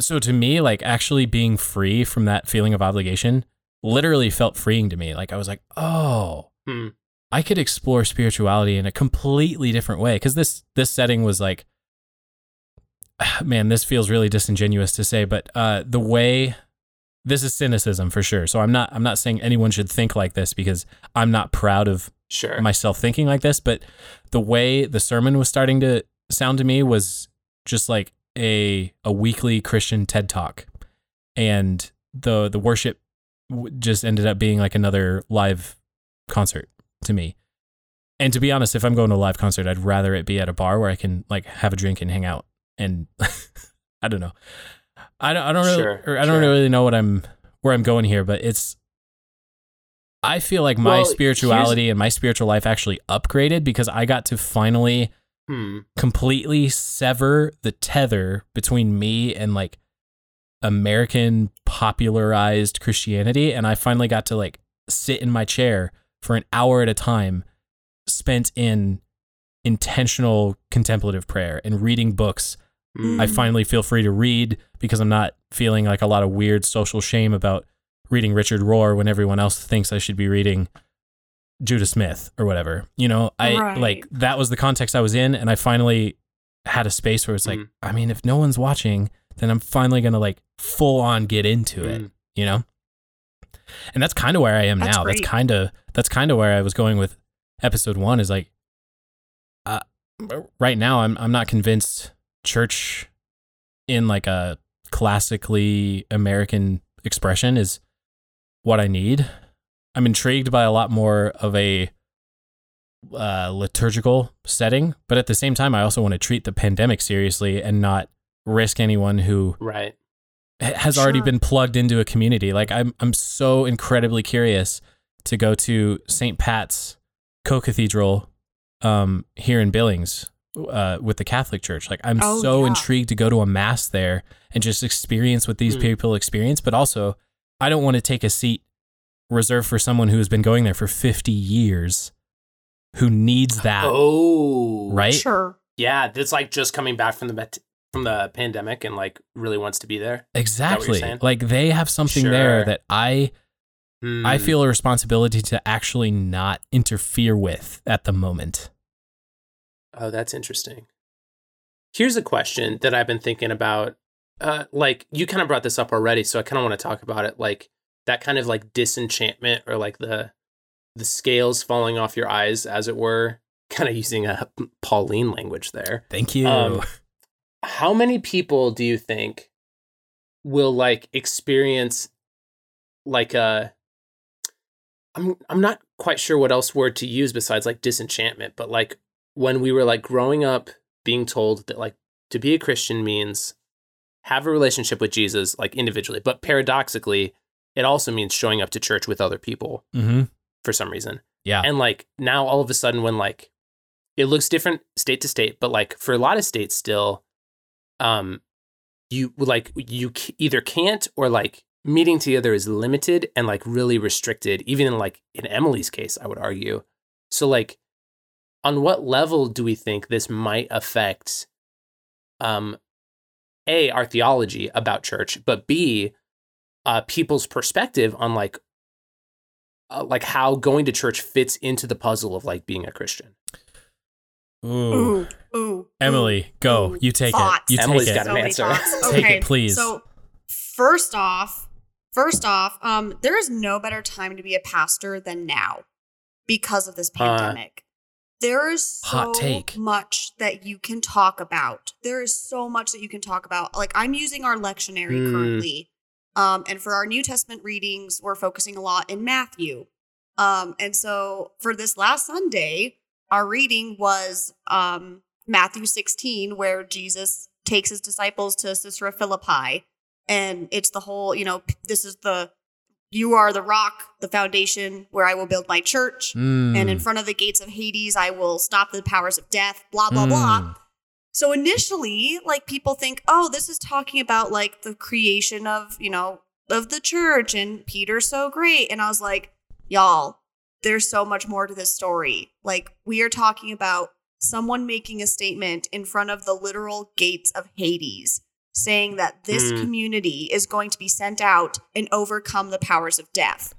Speaker 2: so to me like actually being free from that feeling of obligation literally felt freeing to me like i was like oh. I could explore spirituality in a completely different way because this this setting was like man this feels really disingenuous to say but uh the way this is cynicism for sure so i'm not i'm not saying anyone should think like this because i'm not proud of
Speaker 1: sure.
Speaker 2: myself thinking like this, but the way the sermon was starting to sound to me was just like a a weekly Christian TED talk, and the the worship just ended up being like another live concert to me. And to be honest, if I'm going to a live concert, I'd rather it be at a bar where I can like have a drink and hang out. And I don't know, I don't I don't really
Speaker 1: Sure,
Speaker 2: I don't
Speaker 1: sure.
Speaker 2: really know what I'm where I'm going here, but it's I feel like my
Speaker 1: Well,
Speaker 2: spirituality and my spiritual life actually upgraded because I got to finally
Speaker 1: Hmm.
Speaker 2: completely sever the tether between me and like American popularized Christianity. And I finally got to like sit in my chair for an hour at a time, spent in intentional contemplative prayer and reading books
Speaker 1: Hmm.
Speaker 2: I finally feel free to read because I'm not feeling like a lot of weird social shame about reading Richard Rohr when everyone else thinks I should be reading Judah Smith or whatever. You know, I
Speaker 3: Right.
Speaker 2: like that was the context I was in and I finally had a space where it's like,
Speaker 1: Mhm.
Speaker 2: I mean, if no one's watching, then I'm finally going to like full on get into it,
Speaker 1: Mm.
Speaker 2: you know? And that's kind of where I am
Speaker 3: That's
Speaker 2: now. That's kind of that's kind of where I was going with episode 1 is like uh, right now I'm I'm not convinced church in like a classically American expression is what I need. I'm intrigued by a lot more of a uh, liturgical setting, but at the same time, I also want to treat the pandemic seriously and not risk anyone who
Speaker 1: Right.
Speaker 2: ha- has already been plugged into a community. Like I'm, I'm so incredibly curious to go to St. Pat's Co-Cathedral um, here in Billings uh, with the Catholic Church. Like I'm
Speaker 3: Oh,
Speaker 2: so
Speaker 3: yeah.
Speaker 2: intrigued to go to a mass there and just experience what these
Speaker 1: Hmm.
Speaker 2: people experience. But also, I don't want to take a seat reserved for someone who has been going there for 50 years, who needs that.
Speaker 1: Oh.
Speaker 2: Right?
Speaker 3: Sure.
Speaker 1: Yeah, that's like just coming back from the met- from the pandemic and like really wants to be there.
Speaker 2: Exactly. Like they have something there that I I
Speaker 1: Hmm.
Speaker 2: feel a responsibility to actually not interfere with at the moment.
Speaker 1: Oh, that's interesting. Here's a question that I've been thinking about. Uh, like you kind of brought this up already, so I kind of want to talk about it. Like that kind of like disenchantment or like the the scales falling off your eyes, as it were. Kind of using a Pauline language there.
Speaker 2: Thank you.
Speaker 1: Um, How many people do you think will like experience like a I'm I'm not quite sure what else word to use besides like disenchantment, but like when we were like growing up being told that like to be a Christian means have a relationship with Jesus like individually, but paradoxically it also means showing up to church with other people
Speaker 2: hmm
Speaker 1: for some reason.
Speaker 2: Yeah.
Speaker 1: And like now all of a sudden when like it looks different state to state, but like for a lot of states still, um, you like you either can't or like meeting together is limited and like really restricted. Even in like in Emily's case, I would argue. So like, on what level do we think this might affect, um, a our theology about church, but b, uh, people's perspective on like, uh, like how going to church fits into the puzzle of like being a Christian.
Speaker 2: Ooh.
Speaker 3: Ooh, ooh,
Speaker 2: Emily, go.
Speaker 3: ooh.
Speaker 2: You take
Speaker 3: Thoughts.
Speaker 2: it. You
Speaker 1: Emily's
Speaker 2: take
Speaker 1: got
Speaker 2: it.
Speaker 1: an
Speaker 3: many
Speaker 1: answer.
Speaker 3: thoughts.
Speaker 2: Take it, please.
Speaker 3: So, first off, first off, um, there is no better time to be a pastor than now because of this
Speaker 1: Uh,
Speaker 3: pandemic. there is so
Speaker 2: Hot take.
Speaker 3: much that you can talk about. There is so much that you can talk about. Like I'm using our lectionary
Speaker 1: Mm.
Speaker 3: currently, um, and for our New Testament readings, we're focusing a lot in Matthew. Um, and so for this last Sunday, our reading was um, Matthew 16, where Jesus takes his disciples to Caesarea Philippi. And it's the whole, you know, this is the, you are the rock, the foundation where I will build my church. And in
Speaker 2: Mm.
Speaker 3: front of the gates of Hades, I will stop the powers of death, blah, blah, blah.
Speaker 2: Mm.
Speaker 3: So initially, like people think, oh, this is talking about like the creation of, you know, of the church and Peter's so great. And I was like, y'all, there's so much more to this story. Like we are talking about someone making a statement in front of the literal gates of Hades saying that this
Speaker 1: Hmm.
Speaker 3: community is going to be sent out and overcome the powers of death.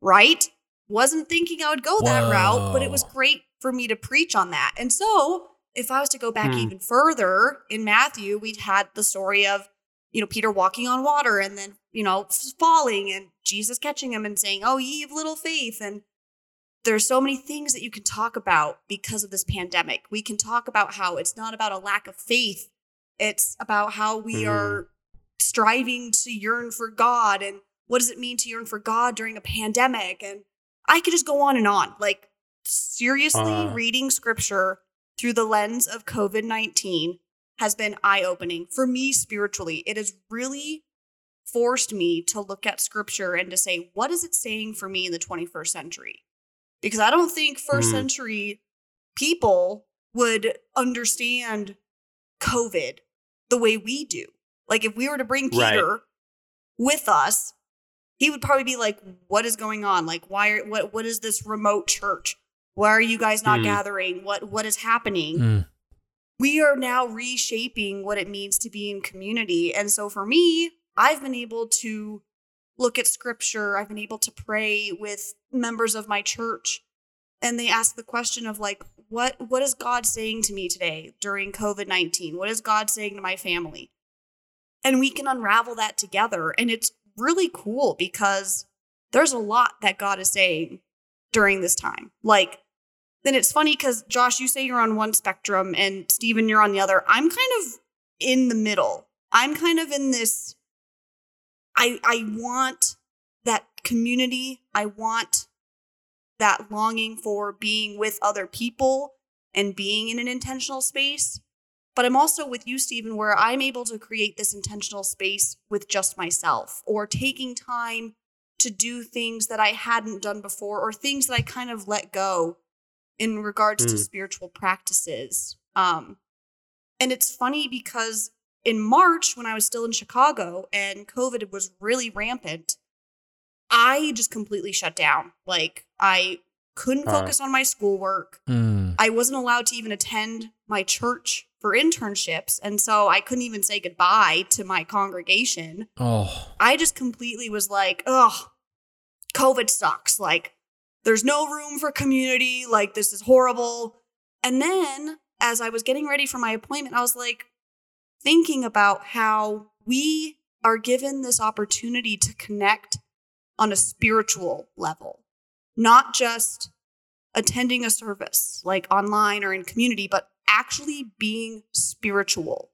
Speaker 3: Right? Wasn't thinking I would go that route, but it was great for me to preach on that. And so, if I was to go back
Speaker 1: Hmm.
Speaker 3: even further in Matthew, we'd had the story of, you know, Peter walking on water and then, you know, falling and Jesus catching him and saying, Oh, ye of little faith. And there's so many things that you can talk about because of this pandemic. We can talk about how it's not about a lack of faith, it's about how we
Speaker 1: Mhm.
Speaker 3: are striving to yearn for God and what does it mean to yearn for God during a pandemic? And I could just go on and on. Like, seriously,
Speaker 1: Uh.
Speaker 3: reading scripture through the lens of COVID 19 has been eye opening for me spiritually. It has really forced me to look at scripture and to say, what is it saying for me in the 21st century? Because I don't think first
Speaker 1: Mhm.
Speaker 3: century people would understand COVID the way we do. Like, if we were to bring
Speaker 1: Right.
Speaker 3: Peter with us, he would probably be like, "What is going on? Like, why are what what is this remote church? Why are you guys not
Speaker 1: Hmm.
Speaker 3: gathering? What what is happening?"
Speaker 2: Mm.
Speaker 3: we are now reshaping what it means to be in community. And so for me, I've been able to look at scripture, I've been able to pray with members of my church and they ask the question of like what what is God saying to me today during COVID-19? What is God saying to my family? And we can unravel that together and it's really cool because there's a lot that God is saying during this time. Like then it's funny because Josh, you say you're on one spectrum and Steven, you're on the other. I'm kind of in the middle. I'm kind of in this. I I want that community. I want that longing for being with other people and being in an intentional space. But I'm also with you, Steven, where I'm able to create this intentional space with just myself or taking time to do things that I hadn't done before or things that I kind of let go in regards to
Speaker 1: Mm.
Speaker 3: spiritual practices. Um, and it's funny because in March, when I was still in Chicago and COVID was really rampant, I just completely shut down. Like, I couldn't
Speaker 1: Uh.
Speaker 3: focus on my schoolwork.
Speaker 2: Mm.
Speaker 3: I wasn't allowed to even attend my church for internships. And so I couldn't even say goodbye to my congregation.
Speaker 2: Oh.
Speaker 3: I just completely was like, ugh, COVID sucks. Like, there's no room for community. Like, this is horrible. And then as I was getting ready for my appointment, I was like, thinking about how we are given this opportunity to connect on a spiritual level, not just attending a service like online or in community, but actually being spiritual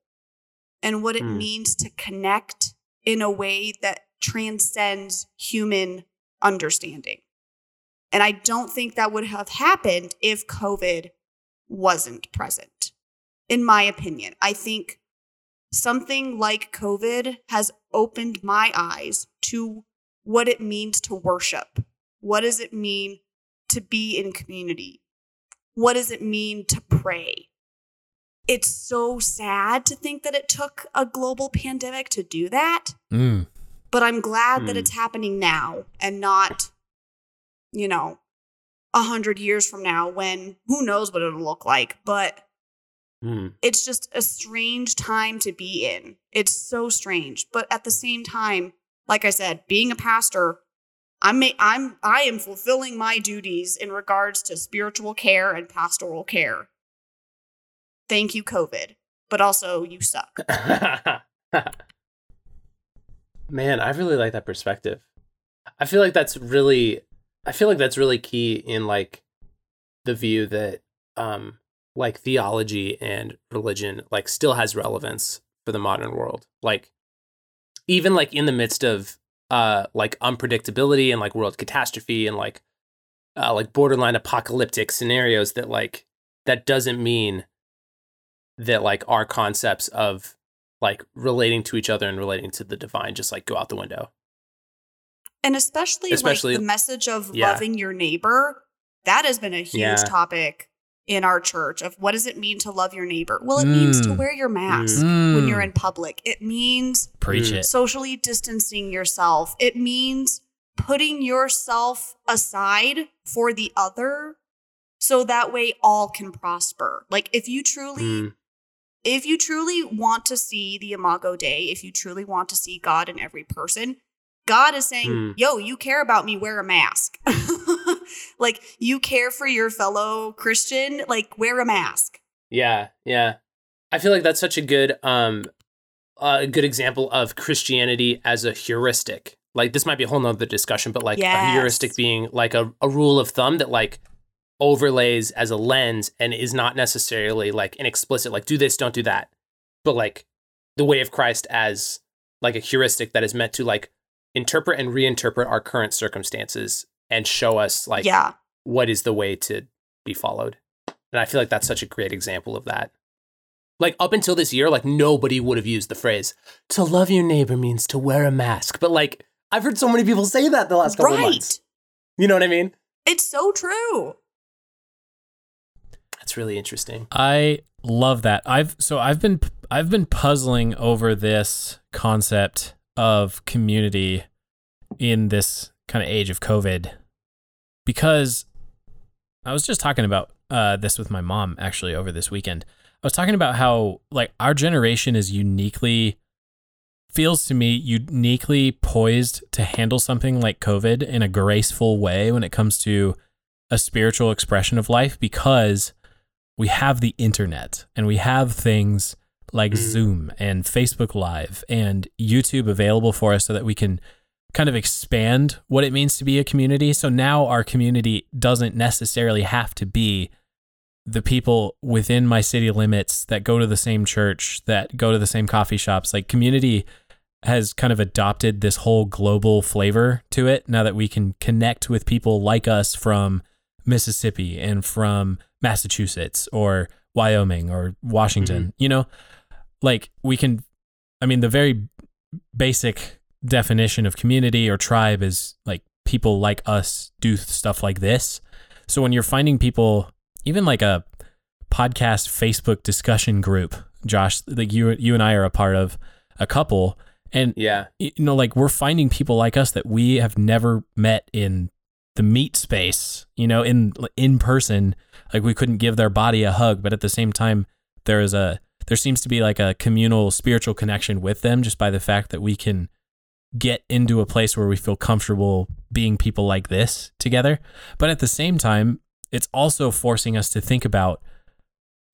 Speaker 3: and what it
Speaker 1: Hmm.
Speaker 3: means to connect in a way that transcends human understanding. And I don't think that would have happened if COVID wasn't present, in my opinion. I think something like COVID has opened my eyes to what it means to worship. What does it mean to be in community? What does it mean to pray. It's so sad to think that it took a global pandemic to do that,
Speaker 2: Mm.
Speaker 3: but I'm glad that
Speaker 1: Mm.
Speaker 3: it's happening now and not, you know, a hundred years from now when who knows what it'll look like. But
Speaker 1: Hmm.
Speaker 3: it's just a strange time to be in. It's so strange. But at the same time, like I said, being a pastor, I'm I'm I am fulfilling my duties in regards to spiritual care and pastoral care. Thank you, COVID. But also you suck.
Speaker 1: Man, I really like that perspective. I feel like that's really I feel like that's really key in like the view that um like theology and religion like still has relevance for the modern world. Like even like in the midst of uh like unpredictability and like world catastrophe and like uh like borderline apocalyptic scenarios that like that doesn't mean that like our concepts of like relating to each other and relating to the divine just like go out the window.
Speaker 3: And especially,
Speaker 1: Especially-
Speaker 3: like the message of
Speaker 1: Yeah.
Speaker 3: loving your neighbor, that has been a huge
Speaker 1: Yeah.
Speaker 3: topic in our church of what does it mean to love your neighbor? Well, it means to
Speaker 2: Mm.
Speaker 3: wear your mask
Speaker 2: Mm.
Speaker 3: when you're in public. It means
Speaker 2: Preach
Speaker 1: Mm.
Speaker 2: it.
Speaker 3: socially distancing yourself. It means putting yourself aside for the other so that way all can prosper. Like if you truly
Speaker 1: Mm.
Speaker 3: if you truly want to see the imago Dei, if you truly want to see God in every person, God is saying,
Speaker 1: Mm.
Speaker 3: "Yo, you care about me, wear a mask." like you care for your fellow Christian, like wear a mask.
Speaker 1: Yeah, yeah. I feel like that's such a good um a good example of Christianity as a heuristic. Like this might be a whole nother discussion, but like a heuristic being like a, a rule of thumb that like overlays as a lens and is not necessarily like an explicit like do this, don't do that. But like the way of Christ as like a heuristic that is meant to like interpret and reinterpret our current circumstances and show us like
Speaker 3: yeah.
Speaker 1: what is the way to be followed. And I feel like that's such a great example of that. Like up until this year, like nobody would have used the phrase "to love your neighbor" means to wear a mask. But like I've heard so many people say that the last couple of months.
Speaker 3: Right.
Speaker 1: You know what I mean?
Speaker 3: It's so true.
Speaker 1: That's really interesting.
Speaker 2: I love that. I've so I've been I've been puzzling over this concept of community in this kind of age of COVID because I was just talking about uh, this with my mom actually over this weekend. I was talking about how like our generation is uniquely feels to me uniquely poised to handle something like COVID in a graceful way when it comes to a spiritual expression of life because we have the internet and we have things like
Speaker 1: Mhm.
Speaker 2: Zoom and Facebook Live and YouTube available for us so that we can kind of expand what it means to be a community. So now our community doesn't necessarily have to be the people within my city limits that go to the same church, that go to the same coffee shops. Like community has kind of adopted this whole global flavor to it now that we can connect with people like us from Mississippi and from Massachusetts or Wyoming or Washington, you know? Like we can I mean the very basic definition of community or tribe is like people like us do stuff like this. So when you're finding people even like a podcast Facebook discussion group, Josh, like you you and I are a part of a couple and
Speaker 1: Yeah.
Speaker 2: you know like we're finding people like us that we have never met in the meat space you know in in person like we couldn't give their body a hug but at the same time there is a there seems to be like a communal spiritual connection with them just by the fact that we can get into a place where we feel comfortable being people like this together. But at the same time it's also forcing us to think about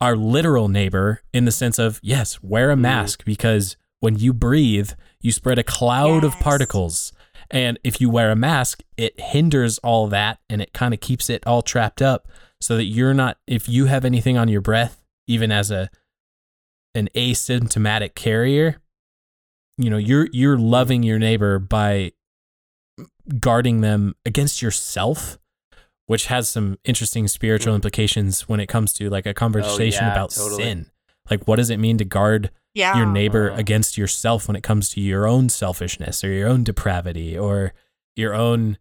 Speaker 2: our literal neighbor in the sense of yes wear a
Speaker 1: Mm.
Speaker 2: mask because when you breathe you spread a cloud of particles. And if you wear a mask it hinders all that and it kind of keeps it all trapped up so that you're not if you have anything on your breath even as a an asymptomatic carrier you know you're you're loving your neighbor by guarding them against yourself which has some interesting spiritual
Speaker 1: Mm.
Speaker 2: implications when it comes to like a conversation
Speaker 1: yeah,
Speaker 2: about
Speaker 1: totally.
Speaker 2: sin like what does it mean to guard
Speaker 3: Yeah.
Speaker 2: your neighbor
Speaker 1: Uh.
Speaker 2: against yourself when it comes to your own selfishness or your own depravity or your own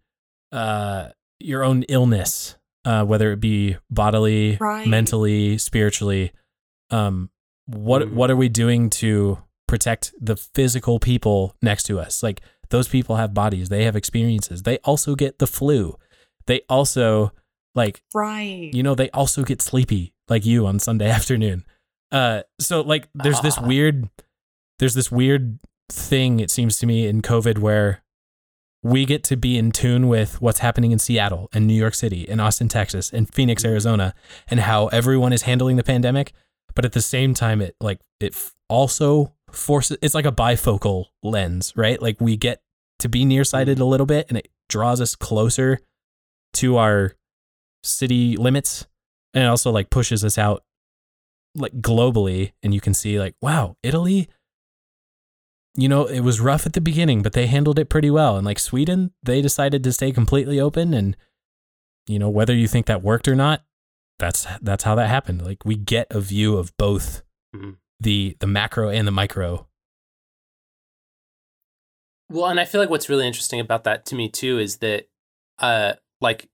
Speaker 2: uh your own illness uh, whether it be bodily,
Speaker 3: Right.
Speaker 2: mentally, spiritually. Um, what
Speaker 1: Mhm.
Speaker 2: what are we doing to protect the physical people next to us? Like those people have bodies, they have experiences. They also get the flu. They also like
Speaker 3: Right.
Speaker 2: you know they also get sleepy like you on Sunday afternoon. Uh, so like there's this
Speaker 1: Ah.
Speaker 2: weird, there's this weird thing it seems to me in COVID where we get to be in tune with what's happening in Seattle and New York City and Austin, Texas and Phoenix, Arizona, and how everyone is handling the pandemic. But at the same time, it like it also forces it's like a bifocal lens, right? Like we get to be nearsighted mm. a little bit, and it draws us closer to our city limits, and it also like pushes us out like globally, and you can see like wow, Italy you know, it was rough at the beginning, but they handled it pretty well. And like Sweden, they decided to stay completely open and you know, whether you think that worked or not, that's that's how that happened. Like we get a view of both
Speaker 1: Mhm.
Speaker 2: the the macro and the micro.
Speaker 1: Well, and I feel like what's really interesting about that to me too is that uh like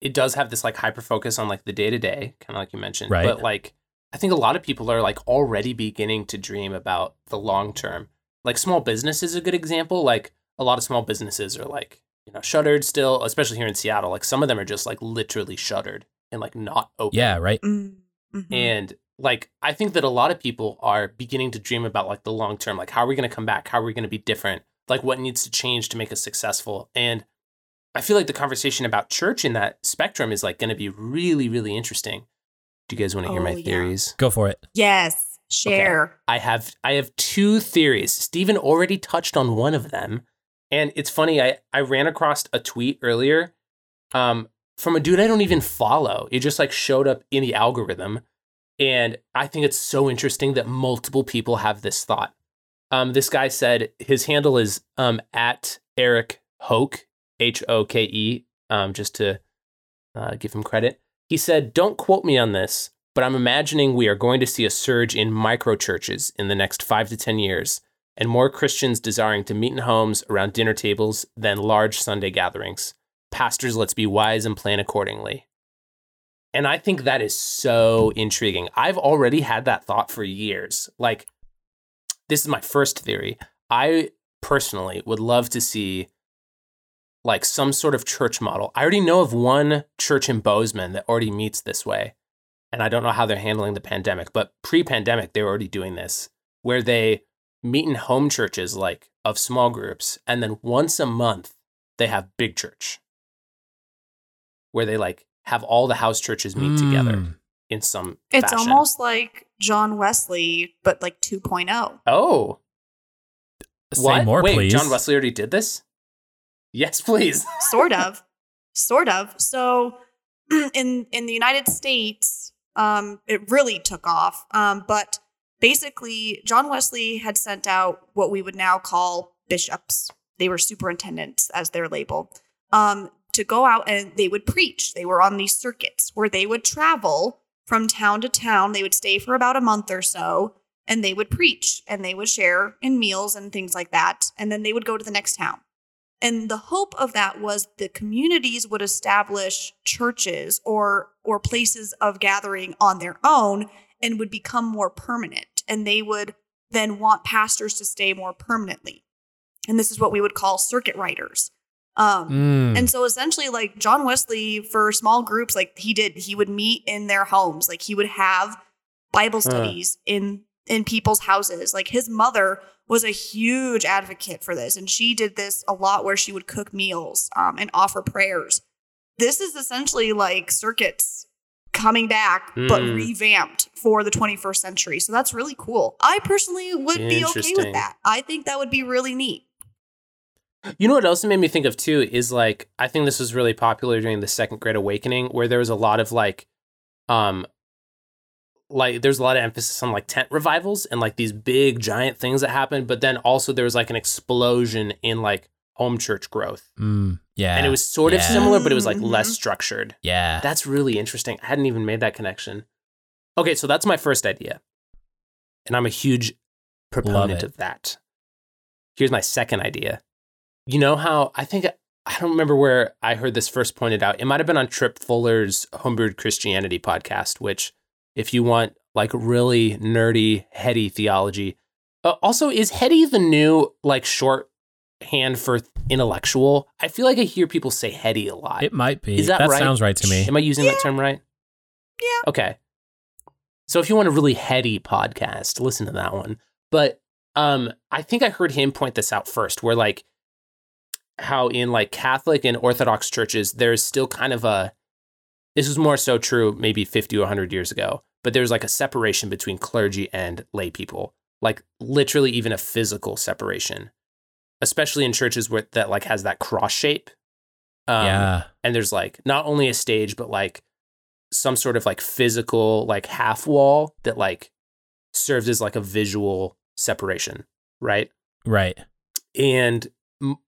Speaker 1: it does have this like hyper focus on like the day to day, kind of like you mentioned.
Speaker 2: Right.
Speaker 1: But like I think a lot of people are like already beginning to dream about the long term. Like small business is a good example. Like a lot of small businesses are like, you know, shuttered still, especially here in Seattle. Like some of them are just like literally shuttered and like not open.
Speaker 2: Yeah, right?
Speaker 3: Mm, mhm.
Speaker 1: And like I think that a lot of people are beginning to dream about like the long term, like how are we going to come back? How are we going to be different? Like what needs to change to make us successful? And I feel like the conversation about church in that spectrum is like going to be really really interesting. Do you guys want to hear
Speaker 3: Oh,
Speaker 1: my
Speaker 3: yeah.
Speaker 1: theories?
Speaker 2: Go for it.
Speaker 3: yes, share.
Speaker 1: I have I have two theories. Steven already touched on one of them. And it's funny, I, I ran across a tweet earlier um, from a dude I don't even follow. It just like showed up in the algorithm. And I think it's so interesting that multiple people have this thought. Um, this guy said his handle is um, at Eric Hoke, H O K E, um, just to uh, give him credit. He said, Don't quote me on this, but I'm imagining we are going to see a surge in micro churches in the next five to 10 years, and more Christians desiring to meet in homes around dinner tables than large Sunday gatherings. Pastors, let's be wise and plan accordingly. And I think that is so intriguing. I've already had that thought for years. Like, this is my first theory. I personally would love to see like some sort of church model. I already know of one church in Bozeman that already meets this way. And I don't know how they're handling the pandemic, but pre pandemic, they were already doing this where they meet in home churches like of small groups. And then once a month, they have big church where they like have all the house churches meet together
Speaker 2: Mm.
Speaker 1: in some
Speaker 3: It's
Speaker 1: fashion.
Speaker 3: almost like John Wesley, but like oh. 2.0.
Speaker 1: Oh,
Speaker 2: Say
Speaker 1: what?
Speaker 2: more,
Speaker 1: Wait,
Speaker 2: please.
Speaker 1: John Wesley already did this? Yes, please.
Speaker 3: sort of sort of so in in the united states um it really took off um but basically john wesley had sent out what we would now call bishops they were superintendents as their label um to go out and they would preach. They were on these circuits where they would travel from town to town. They would stay for about a month or so and they would preach and they would share in meals and things like that and then they would go to the next town. And the hope of that was the communities would establish churches or or places of gathering on their own and would become more permanent and they would then want pastors to stay more permanently. And this is what we would call circuit riders um,
Speaker 2: Mm.
Speaker 3: and so essentially, like John Wesley for small groups, like he did, he would meet in their homes. Like he would have Bible studies in in people's houses. Like his mother was a huge advocate for this, and she did this a lot where she would cook meals um, and offer prayers. This is essentially like circuits coming back, but
Speaker 1: Mm.
Speaker 3: revamped for the 21st century. So that's really cool. I personally would be okay with that. I think that would be really neat.
Speaker 1: You know what else it made me think of too is like I think this was really popular during the Second Great Awakening, where there was a lot of like, um, like there's a lot of emphasis on like tent revivals and like these big giant things that happen, but then also there was like an explosion in like home church growth,
Speaker 2: Mm. Yeah.
Speaker 1: and it was sort of similar, but it was like
Speaker 3: Mhm.
Speaker 1: less structured.
Speaker 2: Yeah.
Speaker 1: That's really interesting. I hadn't even made that connection. Okay, so that's my first idea. And I'm a huge proponent of that. Here's my second idea. You know how I think I don't remember where I heard this first pointed out. It might have been on Tripp Fuller's Homebrewed Christianity podcast, which, if you want like really nerdy, heady theology, uh, also is heady the new like shorthand for intellectual? I feel like I hear people say heady a lot.
Speaker 2: It might be.
Speaker 1: Is that right?
Speaker 2: sounds right to me.
Speaker 1: Am I using
Speaker 3: Yeah.
Speaker 1: that term right?
Speaker 3: Yeah.
Speaker 1: Okay. So if you want a really heady podcast, listen to that one. But um I think I heard him point this out first where like how in like Catholic and Orthodox churches there's still kind of a this was more so true maybe 50 or 100 years ago, but there's like a separation between clergy and lay people. Like literally even a physical separation. Especially in churches where that like has that cross shape. Um,
Speaker 2: yeah.
Speaker 1: and there's like not only a stage but like some sort of like physical like half wall that like serves as like a visual separation right
Speaker 2: Right.
Speaker 1: and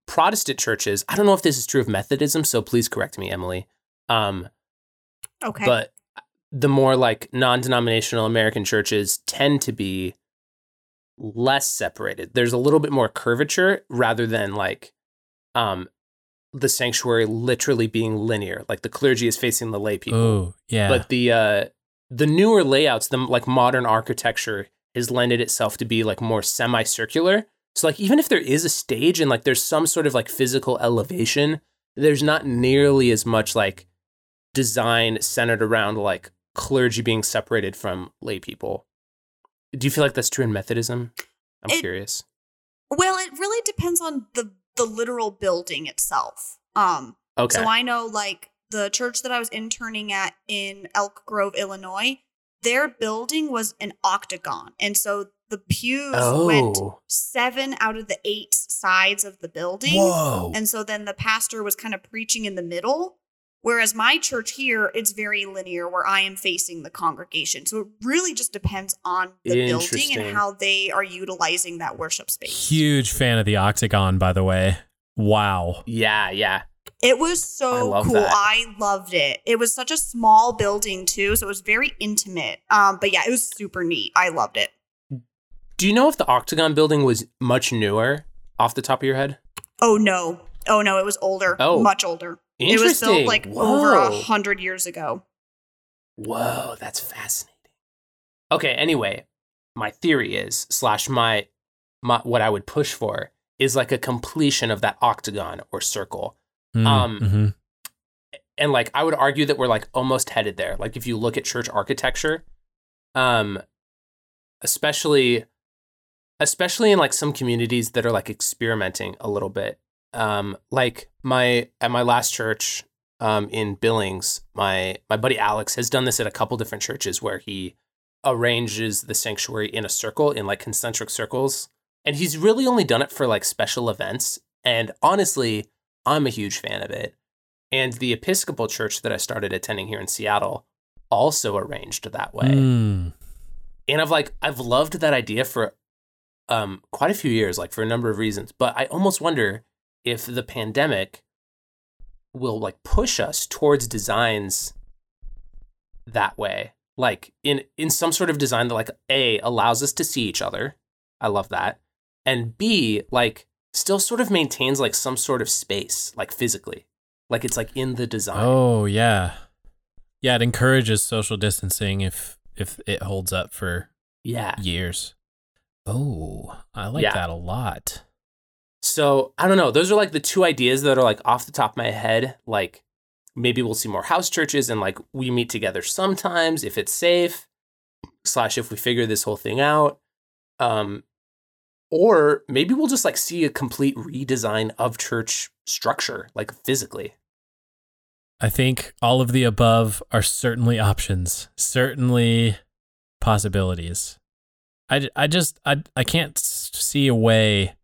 Speaker 1: protestant churches i don't know if this is true of methodism so please correct me emily um
Speaker 3: Okay.
Speaker 1: but the more like non-denominational american churches tend to be less separated there's a little bit more curvature rather than like um the sanctuary literally being linear like the clergy is facing the lay people
Speaker 2: Oh, yeah.
Speaker 1: but the uh the newer layouts the like modern architecture has lended itself to be like more semicircular so like even if there is a stage and like there's some sort of like physical elevation there's not nearly as much like design centered around like clergy being separated from lay people. Do you feel like that's true in methodism? I'm
Speaker 3: It-
Speaker 1: curious.
Speaker 3: Well, it really depends on the the literal building itself. Um,
Speaker 1: okay.
Speaker 3: So I know like the church that I was interning at in Elk Grove, Illinois, their building was an octagon. And so the pews went
Speaker 1: oh.
Speaker 3: seven out of the eight sides of the building.
Speaker 1: whoa
Speaker 3: And so then the pastor was kind of preaching in the middle. Whereas my church here, it's very linear where I am facing the congregation. So it really just depends on the building and how they are utilizing that worship space.
Speaker 2: Huge fan of the octagon, by the way. Wow.
Speaker 1: yeah yeah
Speaker 3: It was so
Speaker 1: love
Speaker 3: cool.
Speaker 1: that.
Speaker 3: I loved it. It was such a small building too, so it was very intimate. Um, but yeah, it was super neat. I loved it.
Speaker 1: do you know if the octagon building was much newer off the top of your head
Speaker 3: Oh no. Oh no, it was older.
Speaker 1: Oh.
Speaker 3: much older. It was built like over a hundred years ago.
Speaker 1: Whoa, that's fascinating. Okay, anyway, my theory is slash my my what I would push for is like a completion of that octagon or circle.
Speaker 2: Mm,
Speaker 1: Um,
Speaker 2: mhm.
Speaker 1: And like I would argue that we're like almost headed there. Like if you look at church architecture, um especially especially in like some communities that are like experimenting a little bit. Um like my at my last church um in Billings, my my buddy Alex has done this at a couple different churches where he arranges the sanctuary in a circle in like concentric circles. And he's really only done it for like special events. And honestly, I'm a huge fan of it. And the Episcopal church that I started attending here in Seattle also arranged that way.
Speaker 2: Mm.
Speaker 1: And I've like I've loved that idea for um quite a few years, like for a number of reasons. But I almost wonder if the pandemic will like push us towards designs that way. Like in in some sort of design that like A allows us to see each other. I love that. And B, like still sort of maintains like some sort of space, like physically. Like it's like in the design.
Speaker 2: Oh yeah, yeah. It encourages social distancing if if it holds up for
Speaker 1: Yeah.
Speaker 2: years. Oh, I like
Speaker 1: Yeah.
Speaker 2: that a lot.
Speaker 1: So I don't know. Those are like the two ideas that are like off the top of my head. Like maybe we'll see more house churches and like we meet together sometimes if it's safe, slash if we figure this whole thing out. Um, or maybe we'll just like see a complete redesign of church structure, like physically.
Speaker 2: I think all of the above are certainly options, certainly possibilities. I, I just I I can't see a way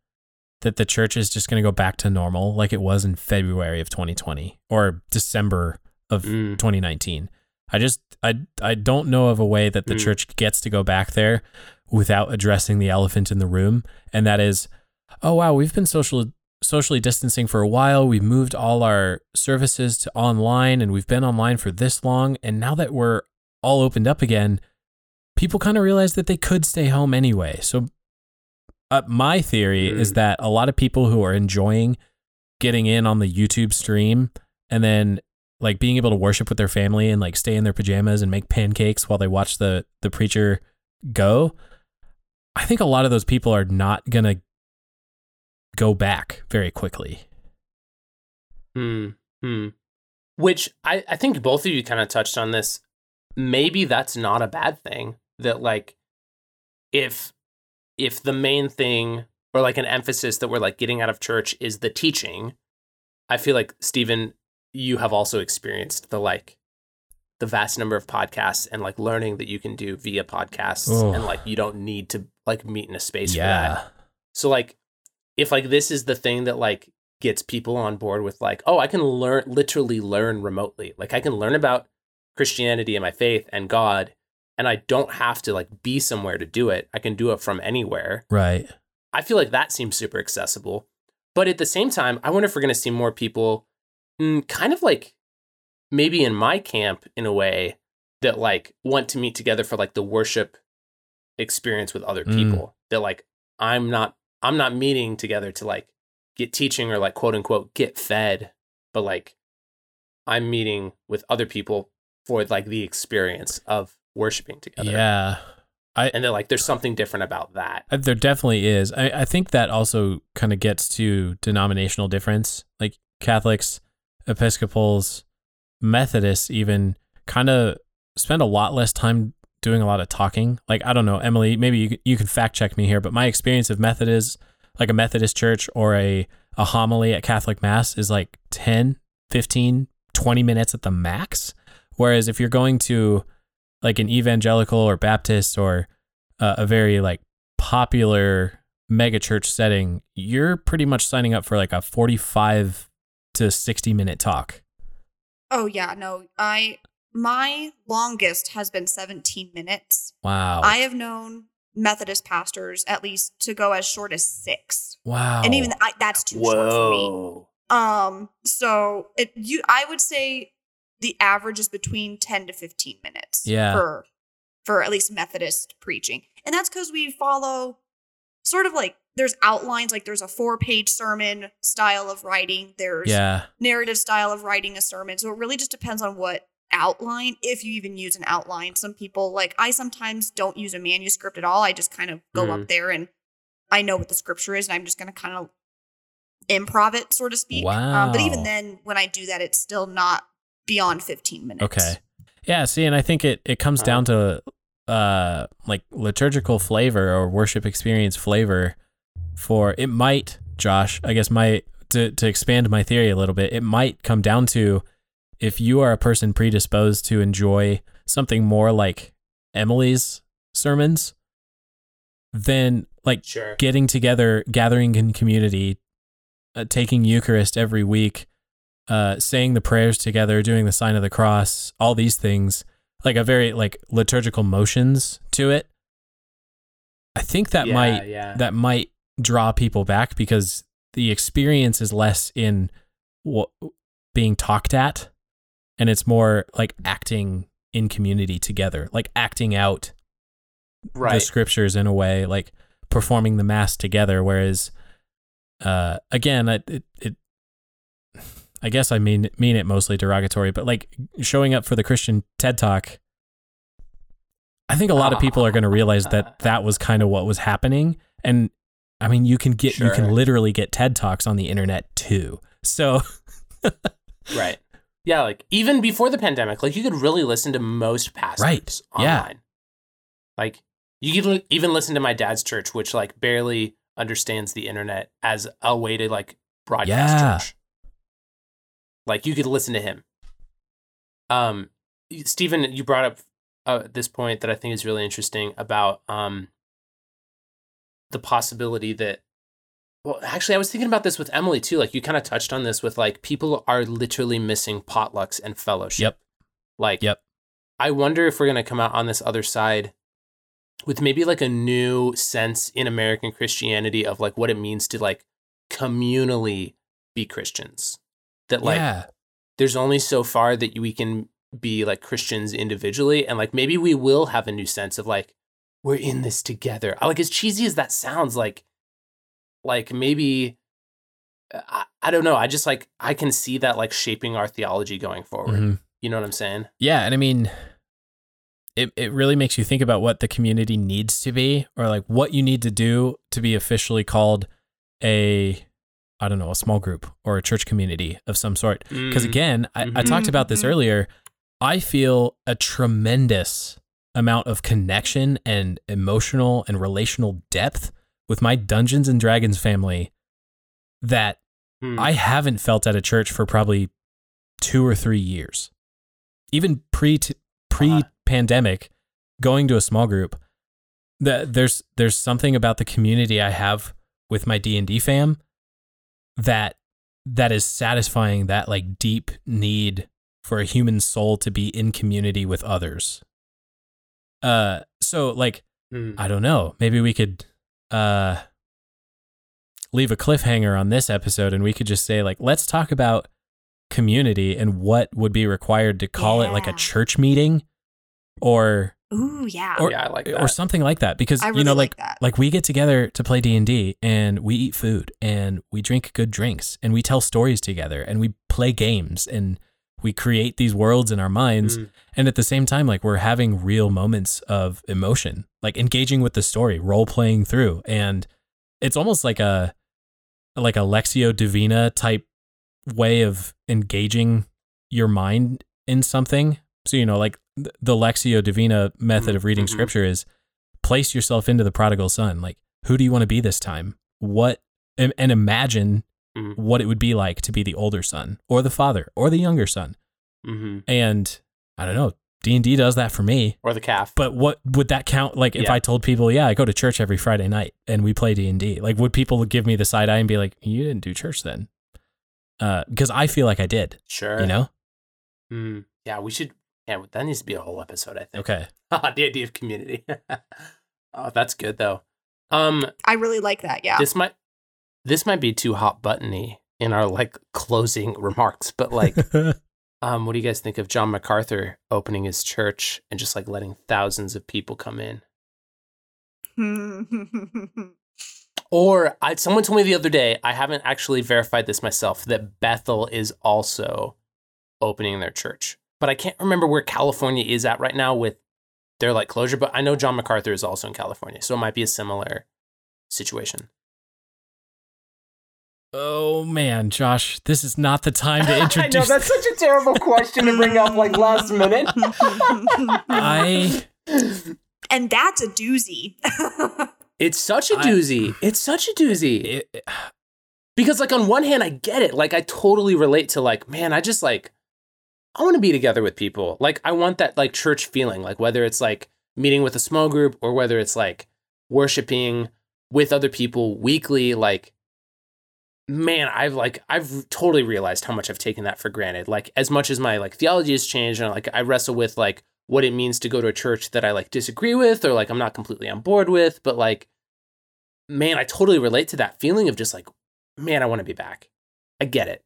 Speaker 2: that the church is just going to go back to normal like it was in February of 2020 or December of
Speaker 1: Mm.
Speaker 2: 2019. I just I I don't know of a way that the
Speaker 1: Mm.
Speaker 2: church gets to go back there without addressing the elephant in the room and that is oh wow, we've been social socially distancing for a while. We've moved all our services to online and we've been online for this long and now that we're all opened up again, people kind of realize that they could stay home anyway. So uh, my theory is
Speaker 1: Mm.
Speaker 2: that a lot of people who are enjoying getting in on the YouTube stream and then like being able to worship with their family and like stay in their pajamas and make pancakes while they watch the the preacher go. I think a lot of those people are not going to go back very quickly.
Speaker 1: Hmm. Hmm. Which I, I think both of you kind of touched on this. Maybe that's not a bad thing. That like if if the main thing or like an emphasis that we're like getting out of church is the teaching, I feel like Steven, you have also experienced the like the vast number of podcasts and like learning that you can do via podcasts
Speaker 2: Oh.
Speaker 1: and like you don't need to like meet in a space for
Speaker 2: yeah.
Speaker 1: that. So like if like this is the thing that like gets people on board with like, oh, I can learn literally learn remotely. Like I can learn about Christianity and my faith and God and I don't have to like be somewhere to do it. I can do it from anywhere.
Speaker 2: Right.
Speaker 1: I feel like that seems super accessible. But at the same time, I wonder if we're going to see more people mm, kind of like maybe in my camp in a way that like want to meet together for like the worship experience with other
Speaker 2: Mm.
Speaker 1: people. That like I'm not I'm not meeting together to like get teaching or like quote unquote get fed, but like I'm meeting with other people for like the experience of worshiping together.
Speaker 2: Yeah.
Speaker 1: I, And they're like there's something different about that.
Speaker 2: Uh, There definitely is. I, I think that also kind of gets to denominational difference. Like Catholics, Episcopals, Methodists, even kind of spend a lot less time doing a lot of talking. Like, I don't know, Emily, maybe you, you can fact check me here, but my experience of Methodist, like a Methodist church or a, a homily at Catholic Mass is like 10, 15, 20 minutes at the max. Whereas if you're going to like an evangelical or Baptist or uh, a very like popular mega church setting, you're pretty much signing up for like a 45 to 60 minute talk.
Speaker 3: Oh yeah, no. I my longest has been 17 minutes.
Speaker 2: Wow.
Speaker 3: I have known Methodist pastors at least to go as short as 6.
Speaker 2: wow.
Speaker 3: And even I, that's too short for me.
Speaker 1: Whoa.
Speaker 3: Um so it you I would say the average is between 10 to 15 minutes
Speaker 2: Yeah.
Speaker 3: for for at least Methodist preaching. And that's cuz we follow sort of like there's outlines like there's a four-page sermon style of writing. There's
Speaker 2: yeah.
Speaker 3: narrative style of writing a sermon. So it really just depends on what outline, if you even use an outline. Some people, like I sometimes don't use a manuscript at all. I just kind of go
Speaker 1: Mhm.
Speaker 3: up there and I know what the scripture is and I'm just going to kind of improv it, so to speak. Um, but even then, when I do that, it's still not beyond 15 minutes.
Speaker 2: Okay. Yeah, see, and I think it, it comes down to uh like liturgical flavor or worship experience flavor for it might, Josh, I guess my to to expand my theory a little bit, it might come down to if you are a person predisposed to enjoy something more like Emily's sermons, then like
Speaker 1: Sure.
Speaker 2: getting together, gathering in community, uh, taking Eucharist every week, uh, saying the prayers together, doing the sign of the cross, all these things, like a very like liturgical motions to it. I think that
Speaker 1: Yeah,
Speaker 2: might
Speaker 1: yeah.
Speaker 2: that might draw people back because the experience is less in what being talked at, and it's more like acting in community together, like acting out the scriptures in a way, like performing the mass together. Whereas, uh, again, it, it, it I guess I mean mean it mostly derogatory, but like showing up for the Christian TED Talk, I think a lot of people are going to realize that that was kind of what was happening. And I mean, you can get you can literally get TED Talks on the internet too. So
Speaker 1: Right. Yeah, like even before the pandemic, like you could really listen to most pastors
Speaker 2: Right. Yeah.
Speaker 1: Like you could even listen to my dad's church, which like barely understands the internet as a way to like broadcast
Speaker 2: Yeah.
Speaker 1: church. Like you could listen to him. Um, Steven, you brought up uh, this point that I think is really interesting about um the possibility that well, actually, I was thinking about this with Emily too. Like you kind of touched on this with like people are literally missing potlucks and fellowship.
Speaker 2: Yep.
Speaker 1: Like,
Speaker 2: Yep.
Speaker 1: I wonder if we're gonna come out on this other side with maybe like a new sense in American Christianity of like what it means to like communally be Christians. That like
Speaker 2: yeah,
Speaker 1: there's only so far that we can be like Christians individually, and like maybe we will have a new sense of like we're in this together. Like as cheesy as that sounds, like like maybe I, I don't know. I just like I can see that like shaping our theology going forward.
Speaker 2: Mhm.
Speaker 1: You know what I'm saying?
Speaker 2: Yeah, and I mean, it it really makes you think about what the community needs to be, or like what you need to do to be officially called a, I don't know, a small group or a church community of some sort. Because
Speaker 1: Mm.
Speaker 2: again, I, I
Speaker 1: Mhm.
Speaker 2: talked about this
Speaker 3: Mhm.
Speaker 2: earlier. I feel a tremendous amount of connection and emotional and relational depth with my Dungeons and Dragons family that
Speaker 1: Mm.
Speaker 2: I haven't felt at a church for probably two or three years. Even pre pre pandemic, going to a small group, that there's there's something about the community I have with my D and D fam that that is satisfying that like deep need for a human soul to be in community with others. Uh, so like
Speaker 1: Mm.
Speaker 2: I don't know. Maybe we could uh leave a cliffhanger on this episode and we could just say like let's talk about community and what would be required to call it like a church meeting or
Speaker 3: Ooh, yeah.
Speaker 2: or-
Speaker 1: yeah, I like that.
Speaker 2: or something like that because
Speaker 3: I
Speaker 2: you know
Speaker 3: like
Speaker 2: like
Speaker 3: that.
Speaker 2: like we get together to play D&D and we eat food and we drink good drinks and we tell stories together and we play games and we create these worlds in our minds
Speaker 1: Mm.
Speaker 2: and at the same time like we're having real moments of emotion like engaging with the story role playing through and it's almost like a like a lectio divina type way of engaging your mind in something so you know like the lectio divina method of reading
Speaker 1: Mhm.
Speaker 2: scripture is place yourself into the prodigal son like who do you want to be this time what and, and imagine
Speaker 1: Mhm.
Speaker 2: what it would be like to be the older son or the father or the younger son
Speaker 1: Mhm.
Speaker 2: and I don't know, D and D does that for me.
Speaker 1: Or the calf.
Speaker 2: But what would that count? Like if
Speaker 1: Yeah.
Speaker 2: I told people, yeah, I go to church every Friday night and we play D and D, like would people give me the side eye and be like, you didn't do church then? Uh, because I feel like I did.
Speaker 1: sure.
Speaker 2: You know?
Speaker 1: Mm. Yeah, we should. Yeah, that needs to be a whole episode. I think.
Speaker 2: Okay.
Speaker 1: the idea of community. oh, that's good though. Um,
Speaker 3: I really like that. Yeah.
Speaker 1: this might this might be too hot buttony in our like closing remarks, but like, um, what do you guys think of John MacArthur opening his church and just like letting thousands of people come in? Or I, someone told me the other day, I haven't actually verified this myself, that Bethel is also opening their church. But I can't remember where California is at right now with their like closure. But I know John MacArthur is also in California, so it might be a similar situation.
Speaker 2: Oh man, Josh, this is not the time to introduce.
Speaker 1: I know that's such a terrible question to bring up like last minute.
Speaker 2: I
Speaker 3: and that's a doozy.
Speaker 1: It's such a doozy. it's such a doozy.
Speaker 2: it,
Speaker 1: because like on one hand i get it like i totally relate to like man i just like i want to be together with people like i want that like church feeling like whether it's like meeting with a small group or whether it's like worshiping with other people weekly like man i've like i've totally realized how much i've taken that for granted like as much as my like theology has changed and like i wrestle with like what it means to go to a church that i like disagree with or like i'm not completely on board with but like man i totally relate to that feeling of just like man, I want to be back. I get it.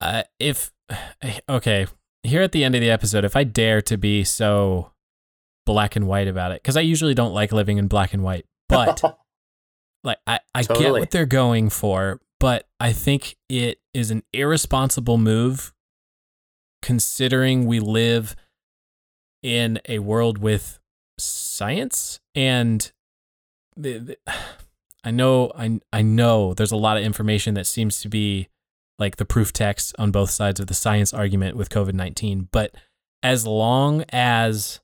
Speaker 2: uh, if okay, here at the end of the episode, if I dare to be so black and white about it, because I usually don't like living in black and white, but like I, I get what they're going for, but I think it is an irresponsible move considering we live in a world with science and the, the, I know I I know there's a lot of information that seems to be like the proof text on both sides of the science argument with COVID-19, but as long as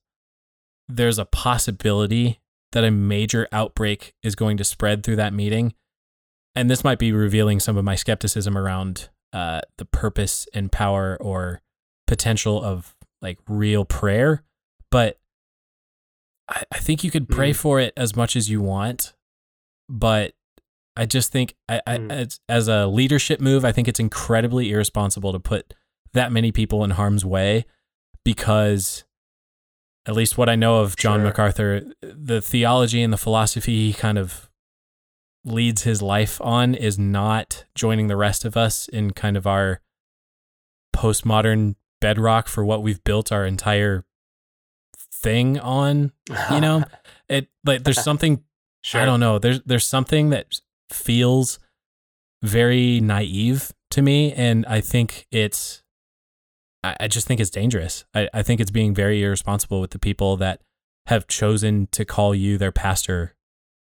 Speaker 2: there's a possibility that a major outbreak is going to spread through that meeting, and this might be revealing some of my skepticism around uh, the purpose and power or potential of like real prayer, but I, I think you could pray
Speaker 1: Mm.
Speaker 2: for it as much as you want, but I just think I, I
Speaker 1: Mm.
Speaker 2: as, as a leadership move, I think it's incredibly irresponsible to put that many people in harm's way because at least what I know of John
Speaker 1: Sure.
Speaker 2: MacArthur, the theology and the philosophy he kind of leads his life on is not joining the rest of us in kind of our postmodern bedrock for what we've built our entire thing on. You know, it like there's something
Speaker 1: sure.
Speaker 2: I don't know. There's there's something that feels very naive to me, and I think it's I, I just think it's dangerous. I, I think it's being very irresponsible with the people that have chosen to call you their pastor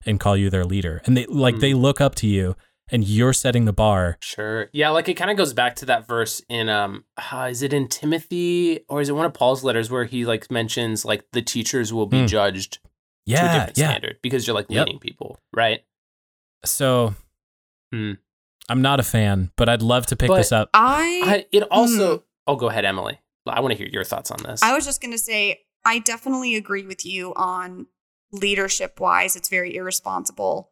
Speaker 2: and call you their leader. And they like they look up to you and you're setting the bar.
Speaker 1: Sure. Yeah, like it kind of goes back to that verse in um uh, is it in Timothy or is it one of Paul's letters where he like mentions like the teachers will be
Speaker 2: Mm.
Speaker 1: judged to a
Speaker 2: Yeah,
Speaker 1: different
Speaker 2: yeah.
Speaker 1: standard because you're like
Speaker 2: Yep.
Speaker 1: leading people, right?
Speaker 2: So
Speaker 1: Hmm.
Speaker 2: I'm not a fan, but I'd love to pick
Speaker 1: But
Speaker 2: this up.
Speaker 3: I
Speaker 1: I, it also Oh, go ahead, Emily. I want to hear your thoughts on this.
Speaker 3: I was just going to say, I definitely agree with you on leadership wise. It's very irresponsible.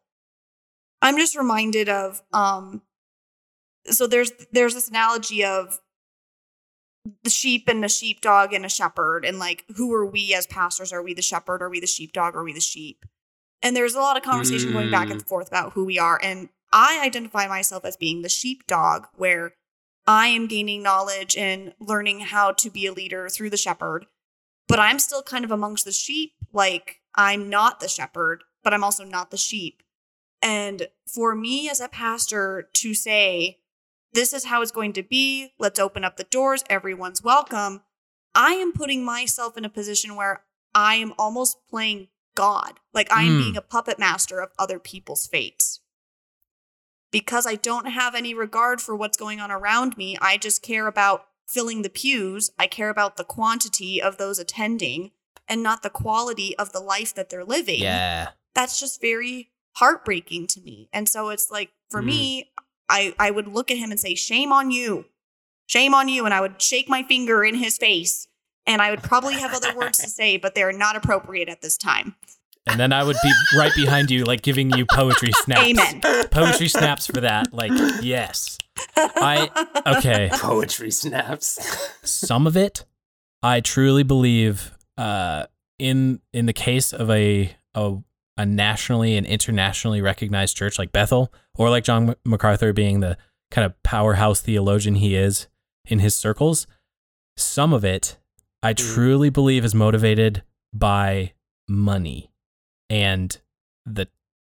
Speaker 3: I'm just reminded of, um, so there's there's this analogy of the sheep and the sheepdog and a shepherd, and like who are we as pastors? Are we the shepherd? Are we the sheepdog? Are we the sheep? And there's a lot of conversation going back and forth about who we are. And I identify myself as being the sheepdog, where I am gaining knowledge and learning how to be a leader through the shepherd, but I'm still kind of amongst the sheep. Like, I'm not the shepherd, but I'm also not the sheep. And for me as a pastor to say, this is how it's going to be, let's open up the doors, everyone's welcome, I am putting myself in a position where I am almost playing God. Like, I am
Speaker 2: Hmm.
Speaker 3: being a puppet master of other people's fates because I don't have any regard for what's going on around me. I just care about filling the pews. I care about the quantity of those attending and not the quality of the life that they're living.
Speaker 2: Yeah.
Speaker 3: That's just very heartbreaking to me. And so it's like for
Speaker 1: Mm.
Speaker 3: me, I I would look at him and say, "Shame on you. Shame on you." And I would shake my finger in his face. And I would probably have other words to say, but they're not appropriate at this time.
Speaker 2: And then I would be right behind you, like giving you poetry snaps.
Speaker 3: Amen.
Speaker 2: Poetry snaps for that. Like, yes. I okay.
Speaker 1: Poetry snaps.
Speaker 2: Some of it, I truly believe, uh, in in the case of a a a nationally and internationally recognized church like Bethel, or like John MacArthur being the kind of powerhouse theologian he is in his circles, some of it I truly believe is motivated by money and the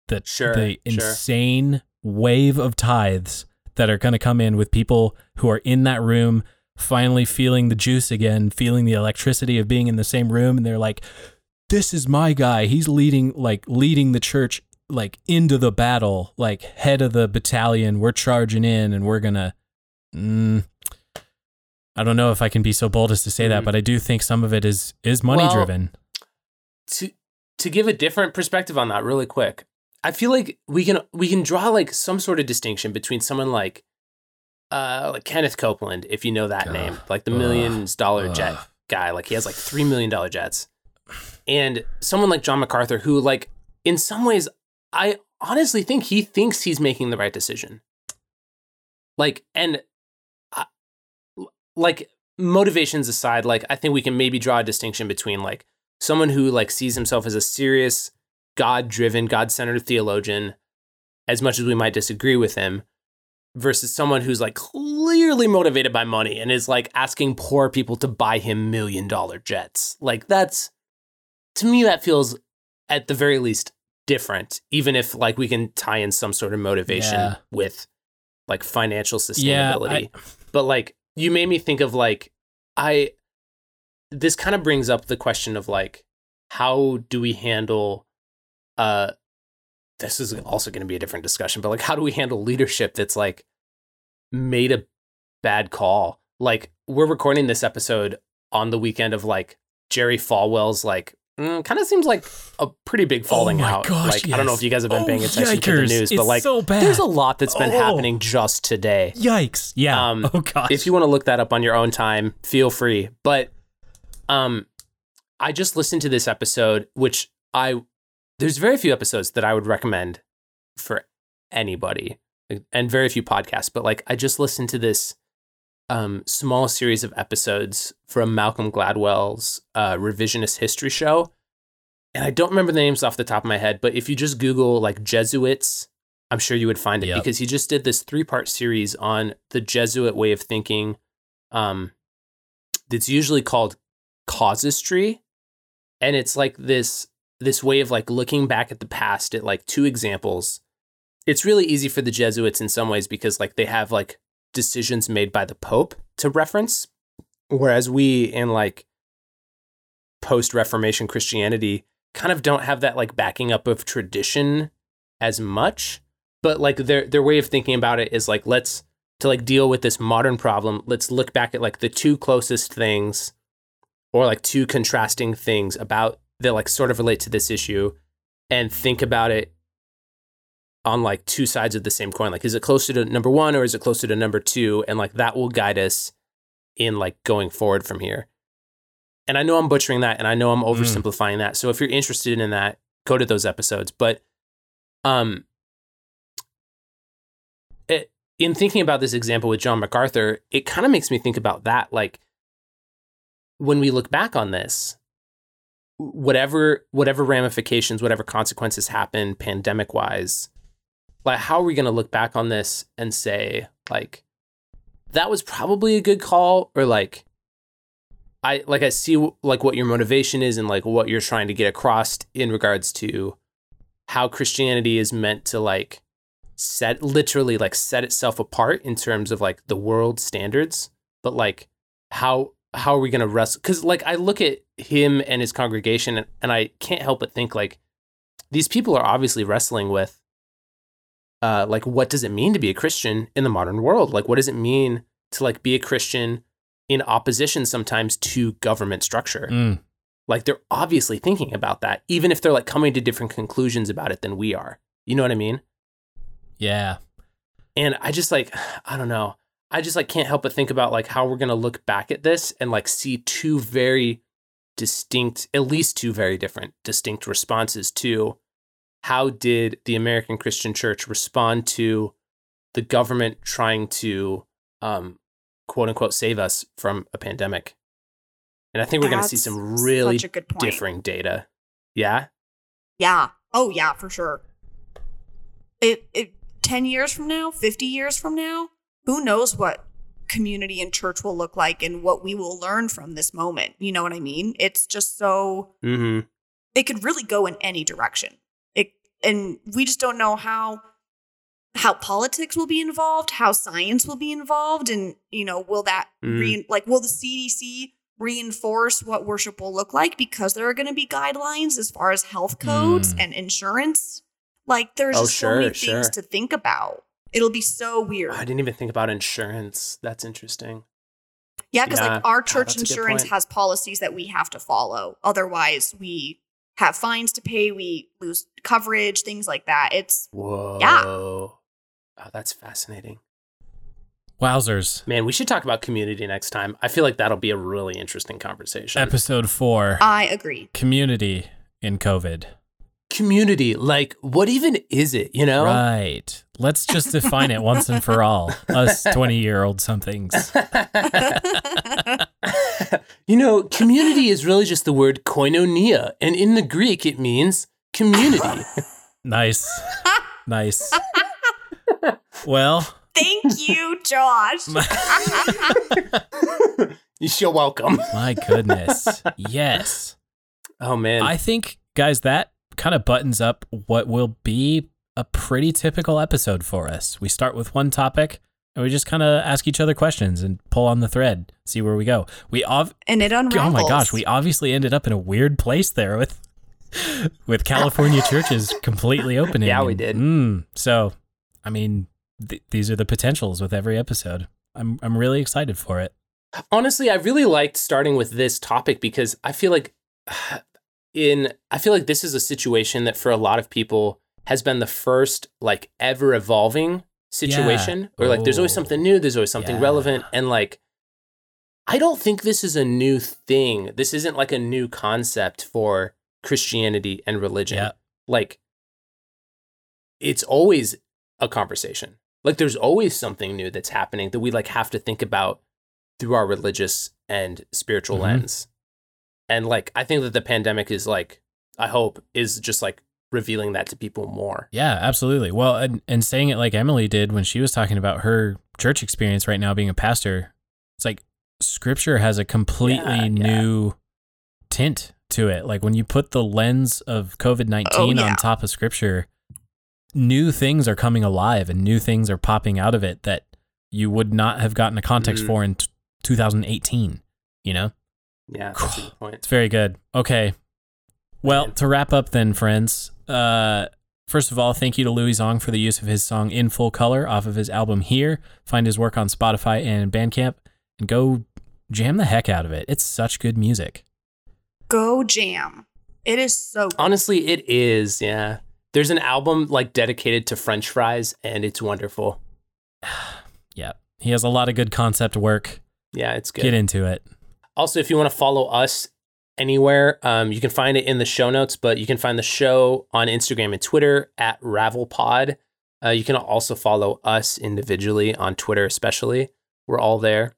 Speaker 2: the
Speaker 1: Sure,
Speaker 2: the
Speaker 1: sure.
Speaker 2: insane wave of tithes that are going to come in with people who are in that room finally feeling the juice again, feeling the electricity of being in the same room and they're like this is my guy. He's leading like leading the church like into the battle, like head of the battalion. We're charging in and we're going to mm, I don't know if I can be so bold as to say that,
Speaker 1: Mm.
Speaker 2: but I do think some of it is is money
Speaker 1: Well,
Speaker 2: driven.
Speaker 1: to to give a different perspective on that really quick i feel like we can we can draw like some sort of distinction between someone like uh like kenneth copeland if you know that
Speaker 2: Ugh.
Speaker 1: name like the millions dollar jet guy like he has like three million dollar jets. And someone like john macarthur who like in some ways i honestly think he thinks he's making the right decision. Like and I- like motivations aside like i think we can maybe draw a distinction between like someone who like sees himself as a serious god-driven god-centered theologian as much as we might disagree with him versus someone who's like clearly motivated by money and is like asking poor people to buy him million dollar jets like that's to me that feels at the very least different even if like we can tie in some sort of motivation
Speaker 2: Yeah.
Speaker 1: with like financial
Speaker 2: Yeah,
Speaker 1: sustainability
Speaker 2: I-
Speaker 1: but like you made me think of like i this kind of brings up the question of like how do we handle uh this is also going to be a different discussion but like how do we handle leadership that's like made a bad call like we're recording this episode on the weekend of like jerry falwell's like mm, kind of seems like a pretty big falling
Speaker 2: oh
Speaker 1: out
Speaker 2: Gosh,
Speaker 1: like i don't know if you guys have been
Speaker 2: Oh,
Speaker 1: paying attention to the
Speaker 2: yikers.
Speaker 1: news but like
Speaker 2: so
Speaker 1: there's a lot that's been
Speaker 2: Oh.
Speaker 1: happening just today
Speaker 2: Yikes. Yeah.
Speaker 1: Um,
Speaker 2: oh gosh.
Speaker 1: if you want to look that up on your own time, feel free. But um I just listened to this episode which I there's very few episodes that I would recommend for anybody and very few podcasts, but like I just listened to this um small series of episodes from Malcolm Gladwell's uh revisionist history show. And I don't remember the names off the top of my head, but if you just Google like Jesuits, I'm sure you would find it
Speaker 2: Yep.
Speaker 1: because he just did this three part series on the Jesuit way of thinking. Um, that's usually called casuistry, and it's like this this way of like looking back at the past at like two examples it's really easy for the Jesuits in some ways because like they have like decisions made by the Pope to reference, whereas we in like post Reformation Christianity kind of don't have that like backing up of tradition as much. But like their their way of thinking about it is like let's to like deal with this modern problem, let's look back at like the two closest things or like two contrasting things about that like sort of relate to this issue and think about it on like two sides of the same coin. Like, is it closer to number one or is it closer to number two? And like that will guide us in like going forward from here. And I know I'm butchering that and I know I'm oversimplifying that. So if you're interested in that, go to those episodes. But um it, in thinking about this example with John MacArthur, it kind of makes me think about that. Like when we look back on this, whatever whatever ramifications, whatever consequences happen pandemic wise, like how are we going to look back on this and say like that was probably a good call or like I like I see like what your motivation is and like what you're trying to get across in regards to how Christianity is meant to like set literally like set itself apart in terms of like the world standards but like how how are we going to wrestle cuz like I look at him and his congregation and, and I can't help but think like these people are obviously wrestling with uh, like what does it mean to be a Christian in the modern world? Like what does it mean to like be a Christian in opposition sometimes to government structure?
Speaker 2: Mm.
Speaker 1: Like they're obviously thinking about that, even if they're like coming to different conclusions about it than we are. You know what I mean?
Speaker 2: Yeah.
Speaker 1: And I just like, I don't know. I just like can't help but think about like how we're gonna look back at this and like see two very distinct, at least two very different, distinct responses to how did the American Christian Church respond to the government trying to um, quote unquote save us from a pandemic? And I think we're going to see some really differing data. Yeah.
Speaker 3: Yeah. Oh yeah, for sure. It it 10 years from now, 50 years from now, who knows what community and church will look like and what we will learn from this moment. You know what I mean? It's just so
Speaker 1: Mm-hmm.
Speaker 3: it could really go in any direction. It and we just don't know how how politics will be involved, how science will be involved, and you know, will that
Speaker 1: Mm.
Speaker 3: re- like will the CDC reinforce what worship will look like because there are going to be guidelines as far as health codes
Speaker 2: Mm.
Speaker 3: and insurance. Like there's
Speaker 1: Oh,
Speaker 3: just so many
Speaker 1: sure,
Speaker 3: things
Speaker 1: sure.
Speaker 3: to think about. It'll be so weird.
Speaker 1: I didn't even think about insurance. That's interesting.
Speaker 3: Yeah, because
Speaker 1: Yeah.
Speaker 3: like our
Speaker 1: Ah,
Speaker 3: church
Speaker 1: that's a good
Speaker 3: insurance has policies that we have to follow. Otherwise, we have fines to pay, we lose coverage, things like that. It's
Speaker 1: Whoa.
Speaker 3: Yeah.
Speaker 1: Oh, that's fascinating.
Speaker 2: Wowzers.
Speaker 1: Man, we should talk about community next time. I feel like that'll be a really interesting conversation.
Speaker 2: Episode four
Speaker 3: I agree.
Speaker 2: Community in COVID.
Speaker 1: Community, like what even is it, you know?
Speaker 2: Right. Let's just define it once and for all. Us 20 year old somethings.
Speaker 1: you know, community is really just the word koinonia, and in the Greek it means community.
Speaker 2: Nice. Nice. Well,
Speaker 3: Thank you, Josh.
Speaker 1: You're welcome.
Speaker 2: my goodness. Yes.
Speaker 1: Oh man.
Speaker 2: I think, guys, that kind of buttons up what will be a pretty typical episode for us. We start with one topic and we just kind of ask each other questions and pull on the thread, see where we go. We ov-
Speaker 3: and it unravels.
Speaker 2: oh my gosh, we obviously ended up in a weird place there with with California churches completely opening.
Speaker 1: Yeah, we did.
Speaker 2: Mm, so, I mean, th- these are the potentials with every episode. I'm I'm really excited for it.
Speaker 1: honestly i really liked starting with this topic because i feel like in i feel like this is a situation that for a lot of people has been the first like ever evolving situation where like there's always
Speaker 2: Oh.
Speaker 1: something new there's always something
Speaker 2: Yeah.
Speaker 1: relevant and like i don't think this is a new thing this isn't like a new concept for christianity and religion
Speaker 2: Yeah.
Speaker 1: like it's always a conversation like there's always something new that's happening that we like have to think about through our religious and spiritual
Speaker 2: Mhm.
Speaker 1: lens and like i think that the pandemic is like i hope is just like revealing that to people more
Speaker 2: Yeah, absolutely. Well, and, and saying it like Emily did when she was talking about her church experience right now being a pastor, it's like scripture has a completely
Speaker 1: Yeah, yeah.
Speaker 2: new tint to it. Like when you put the lens of COVID 19
Speaker 3: Oh, yeah.
Speaker 2: on top of scripture, new things are coming alive and new things are popping out of it that you would not have gotten a context
Speaker 1: Mhm.
Speaker 2: for in t- 2018. You know,
Speaker 1: Yeah, that's a good point.
Speaker 2: it's very good. Okay, well, to wrap up, then, friends. Uh, first of all, thank you to Louie Zong for the use of his song "In Full Color" off of his album Here. Find his work on Spotify and Bandcamp, and go jam the heck out of it. It's such good music.
Speaker 3: Go jam. It is so good.
Speaker 1: Honestly, it is. Yeah. There's an album like dedicated to French fries, and it's wonderful.
Speaker 2: Yeah, he has a lot of good concept work.
Speaker 1: Yeah, it's good.
Speaker 2: Get into it.
Speaker 1: Also, if you want to follow us anywhere, um, you can find it in the show notes, but you can find the show on Instagram and Twitter at RavelPod. Uh, you can also follow us individually on Twitter, especially. We're all there.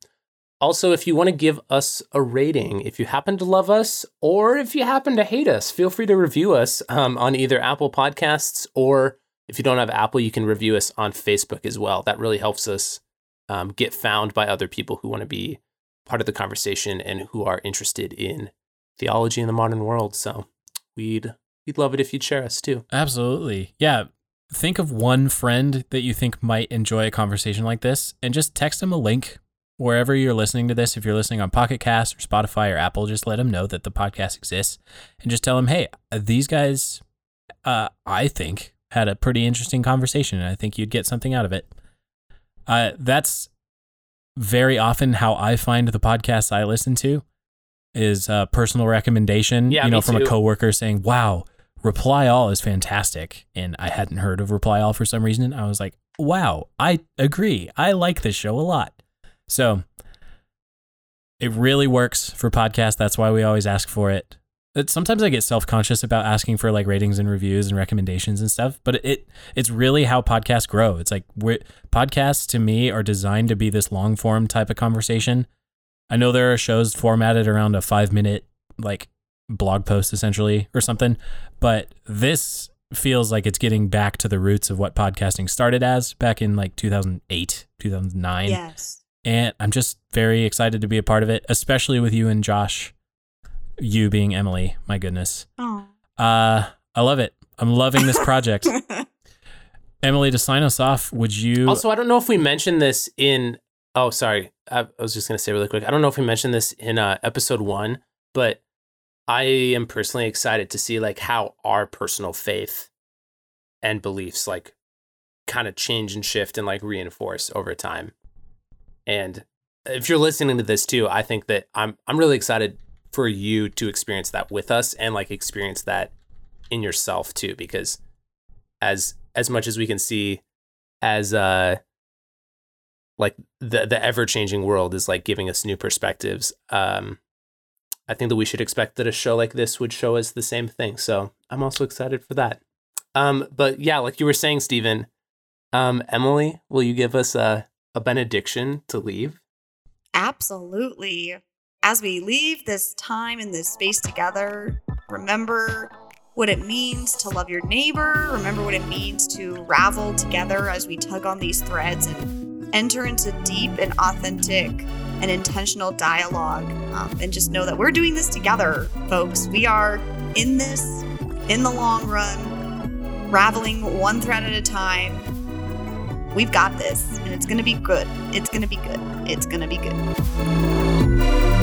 Speaker 1: Also, if you want to give us a rating, if you happen to love us or if you happen to hate us, feel free to review us um, on either Apple Podcasts or if you don't have Apple, you can review us on Facebook as well. That really helps us um, get found by other people who want to be part of the conversation and who are interested in theology in the modern world. So we'd we'd love it if you'd share us too.
Speaker 2: Absolutely. Yeah. Think of one friend that you think might enjoy a conversation like this and just text them a link wherever you're listening to this. If you're listening on Pocket Cast or Spotify or Apple, just let them know that the podcast exists and just tell them, hey, these guys, uh, I think, had a pretty interesting conversation and I think you'd get something out of it. Uh, that's very often how I find the podcasts I listen to is a personal recommendation,
Speaker 1: Yeah,
Speaker 2: you know, from a coworker saying, wow, Reply All is fantastic. And I hadn't heard of Reply All for some reason. I was like, wow, I agree. I like this show a lot. So it really works for podcasts. That's why we always ask for it. It, sometimes I get self conscious about asking for like ratings and reviews and recommendations and stuff, but it it's really how podcasts grow. It's like we're, podcasts to me are designed to be this long form type of conversation. I know there are shows formatted around a five minute like blog post essentially or something, but this feels like it's getting back to the roots of what podcasting started as back in like 2008, 2009.
Speaker 3: Yes.
Speaker 2: And I'm just very excited to be a part of it, especially with you and Josh. You being Emily, my goodness.
Speaker 3: Oh.
Speaker 2: Uh, I love it. I'm loving this project. Emily, to sign us off, would you?
Speaker 1: Also, I don't know if we mentioned this in. Oh, sorry. I, I was just gonna say really quick. I don't know if we mentioned this in uh, episode one, but I am personally excited to see like how our personal faith and beliefs like kind of change and shift and like reinforce over time. And if you're listening to this too, I think that I'm I'm really excited for you to experience that with us and like experience that in yourself too because as as much as we can see as uh like the the ever changing world is like giving us new perspectives um i think that we should expect that a show like this would show us the same thing. So i'm also excited for that. Um but yeah like you were saying steven um emily will you give us a a benediction to leave?
Speaker 3: Absolutely. As we leave this time and this space together, remember what it means to love your neighbor. Remember what it means to ravel together as we tug on these threads and enter into deep and authentic and intentional dialogue. Um, and just know that we're doing this together, folks. We are in this in the long run, raveling one thread at a time. We've got this, and it's gonna be good. It's gonna be good. It's gonna be good.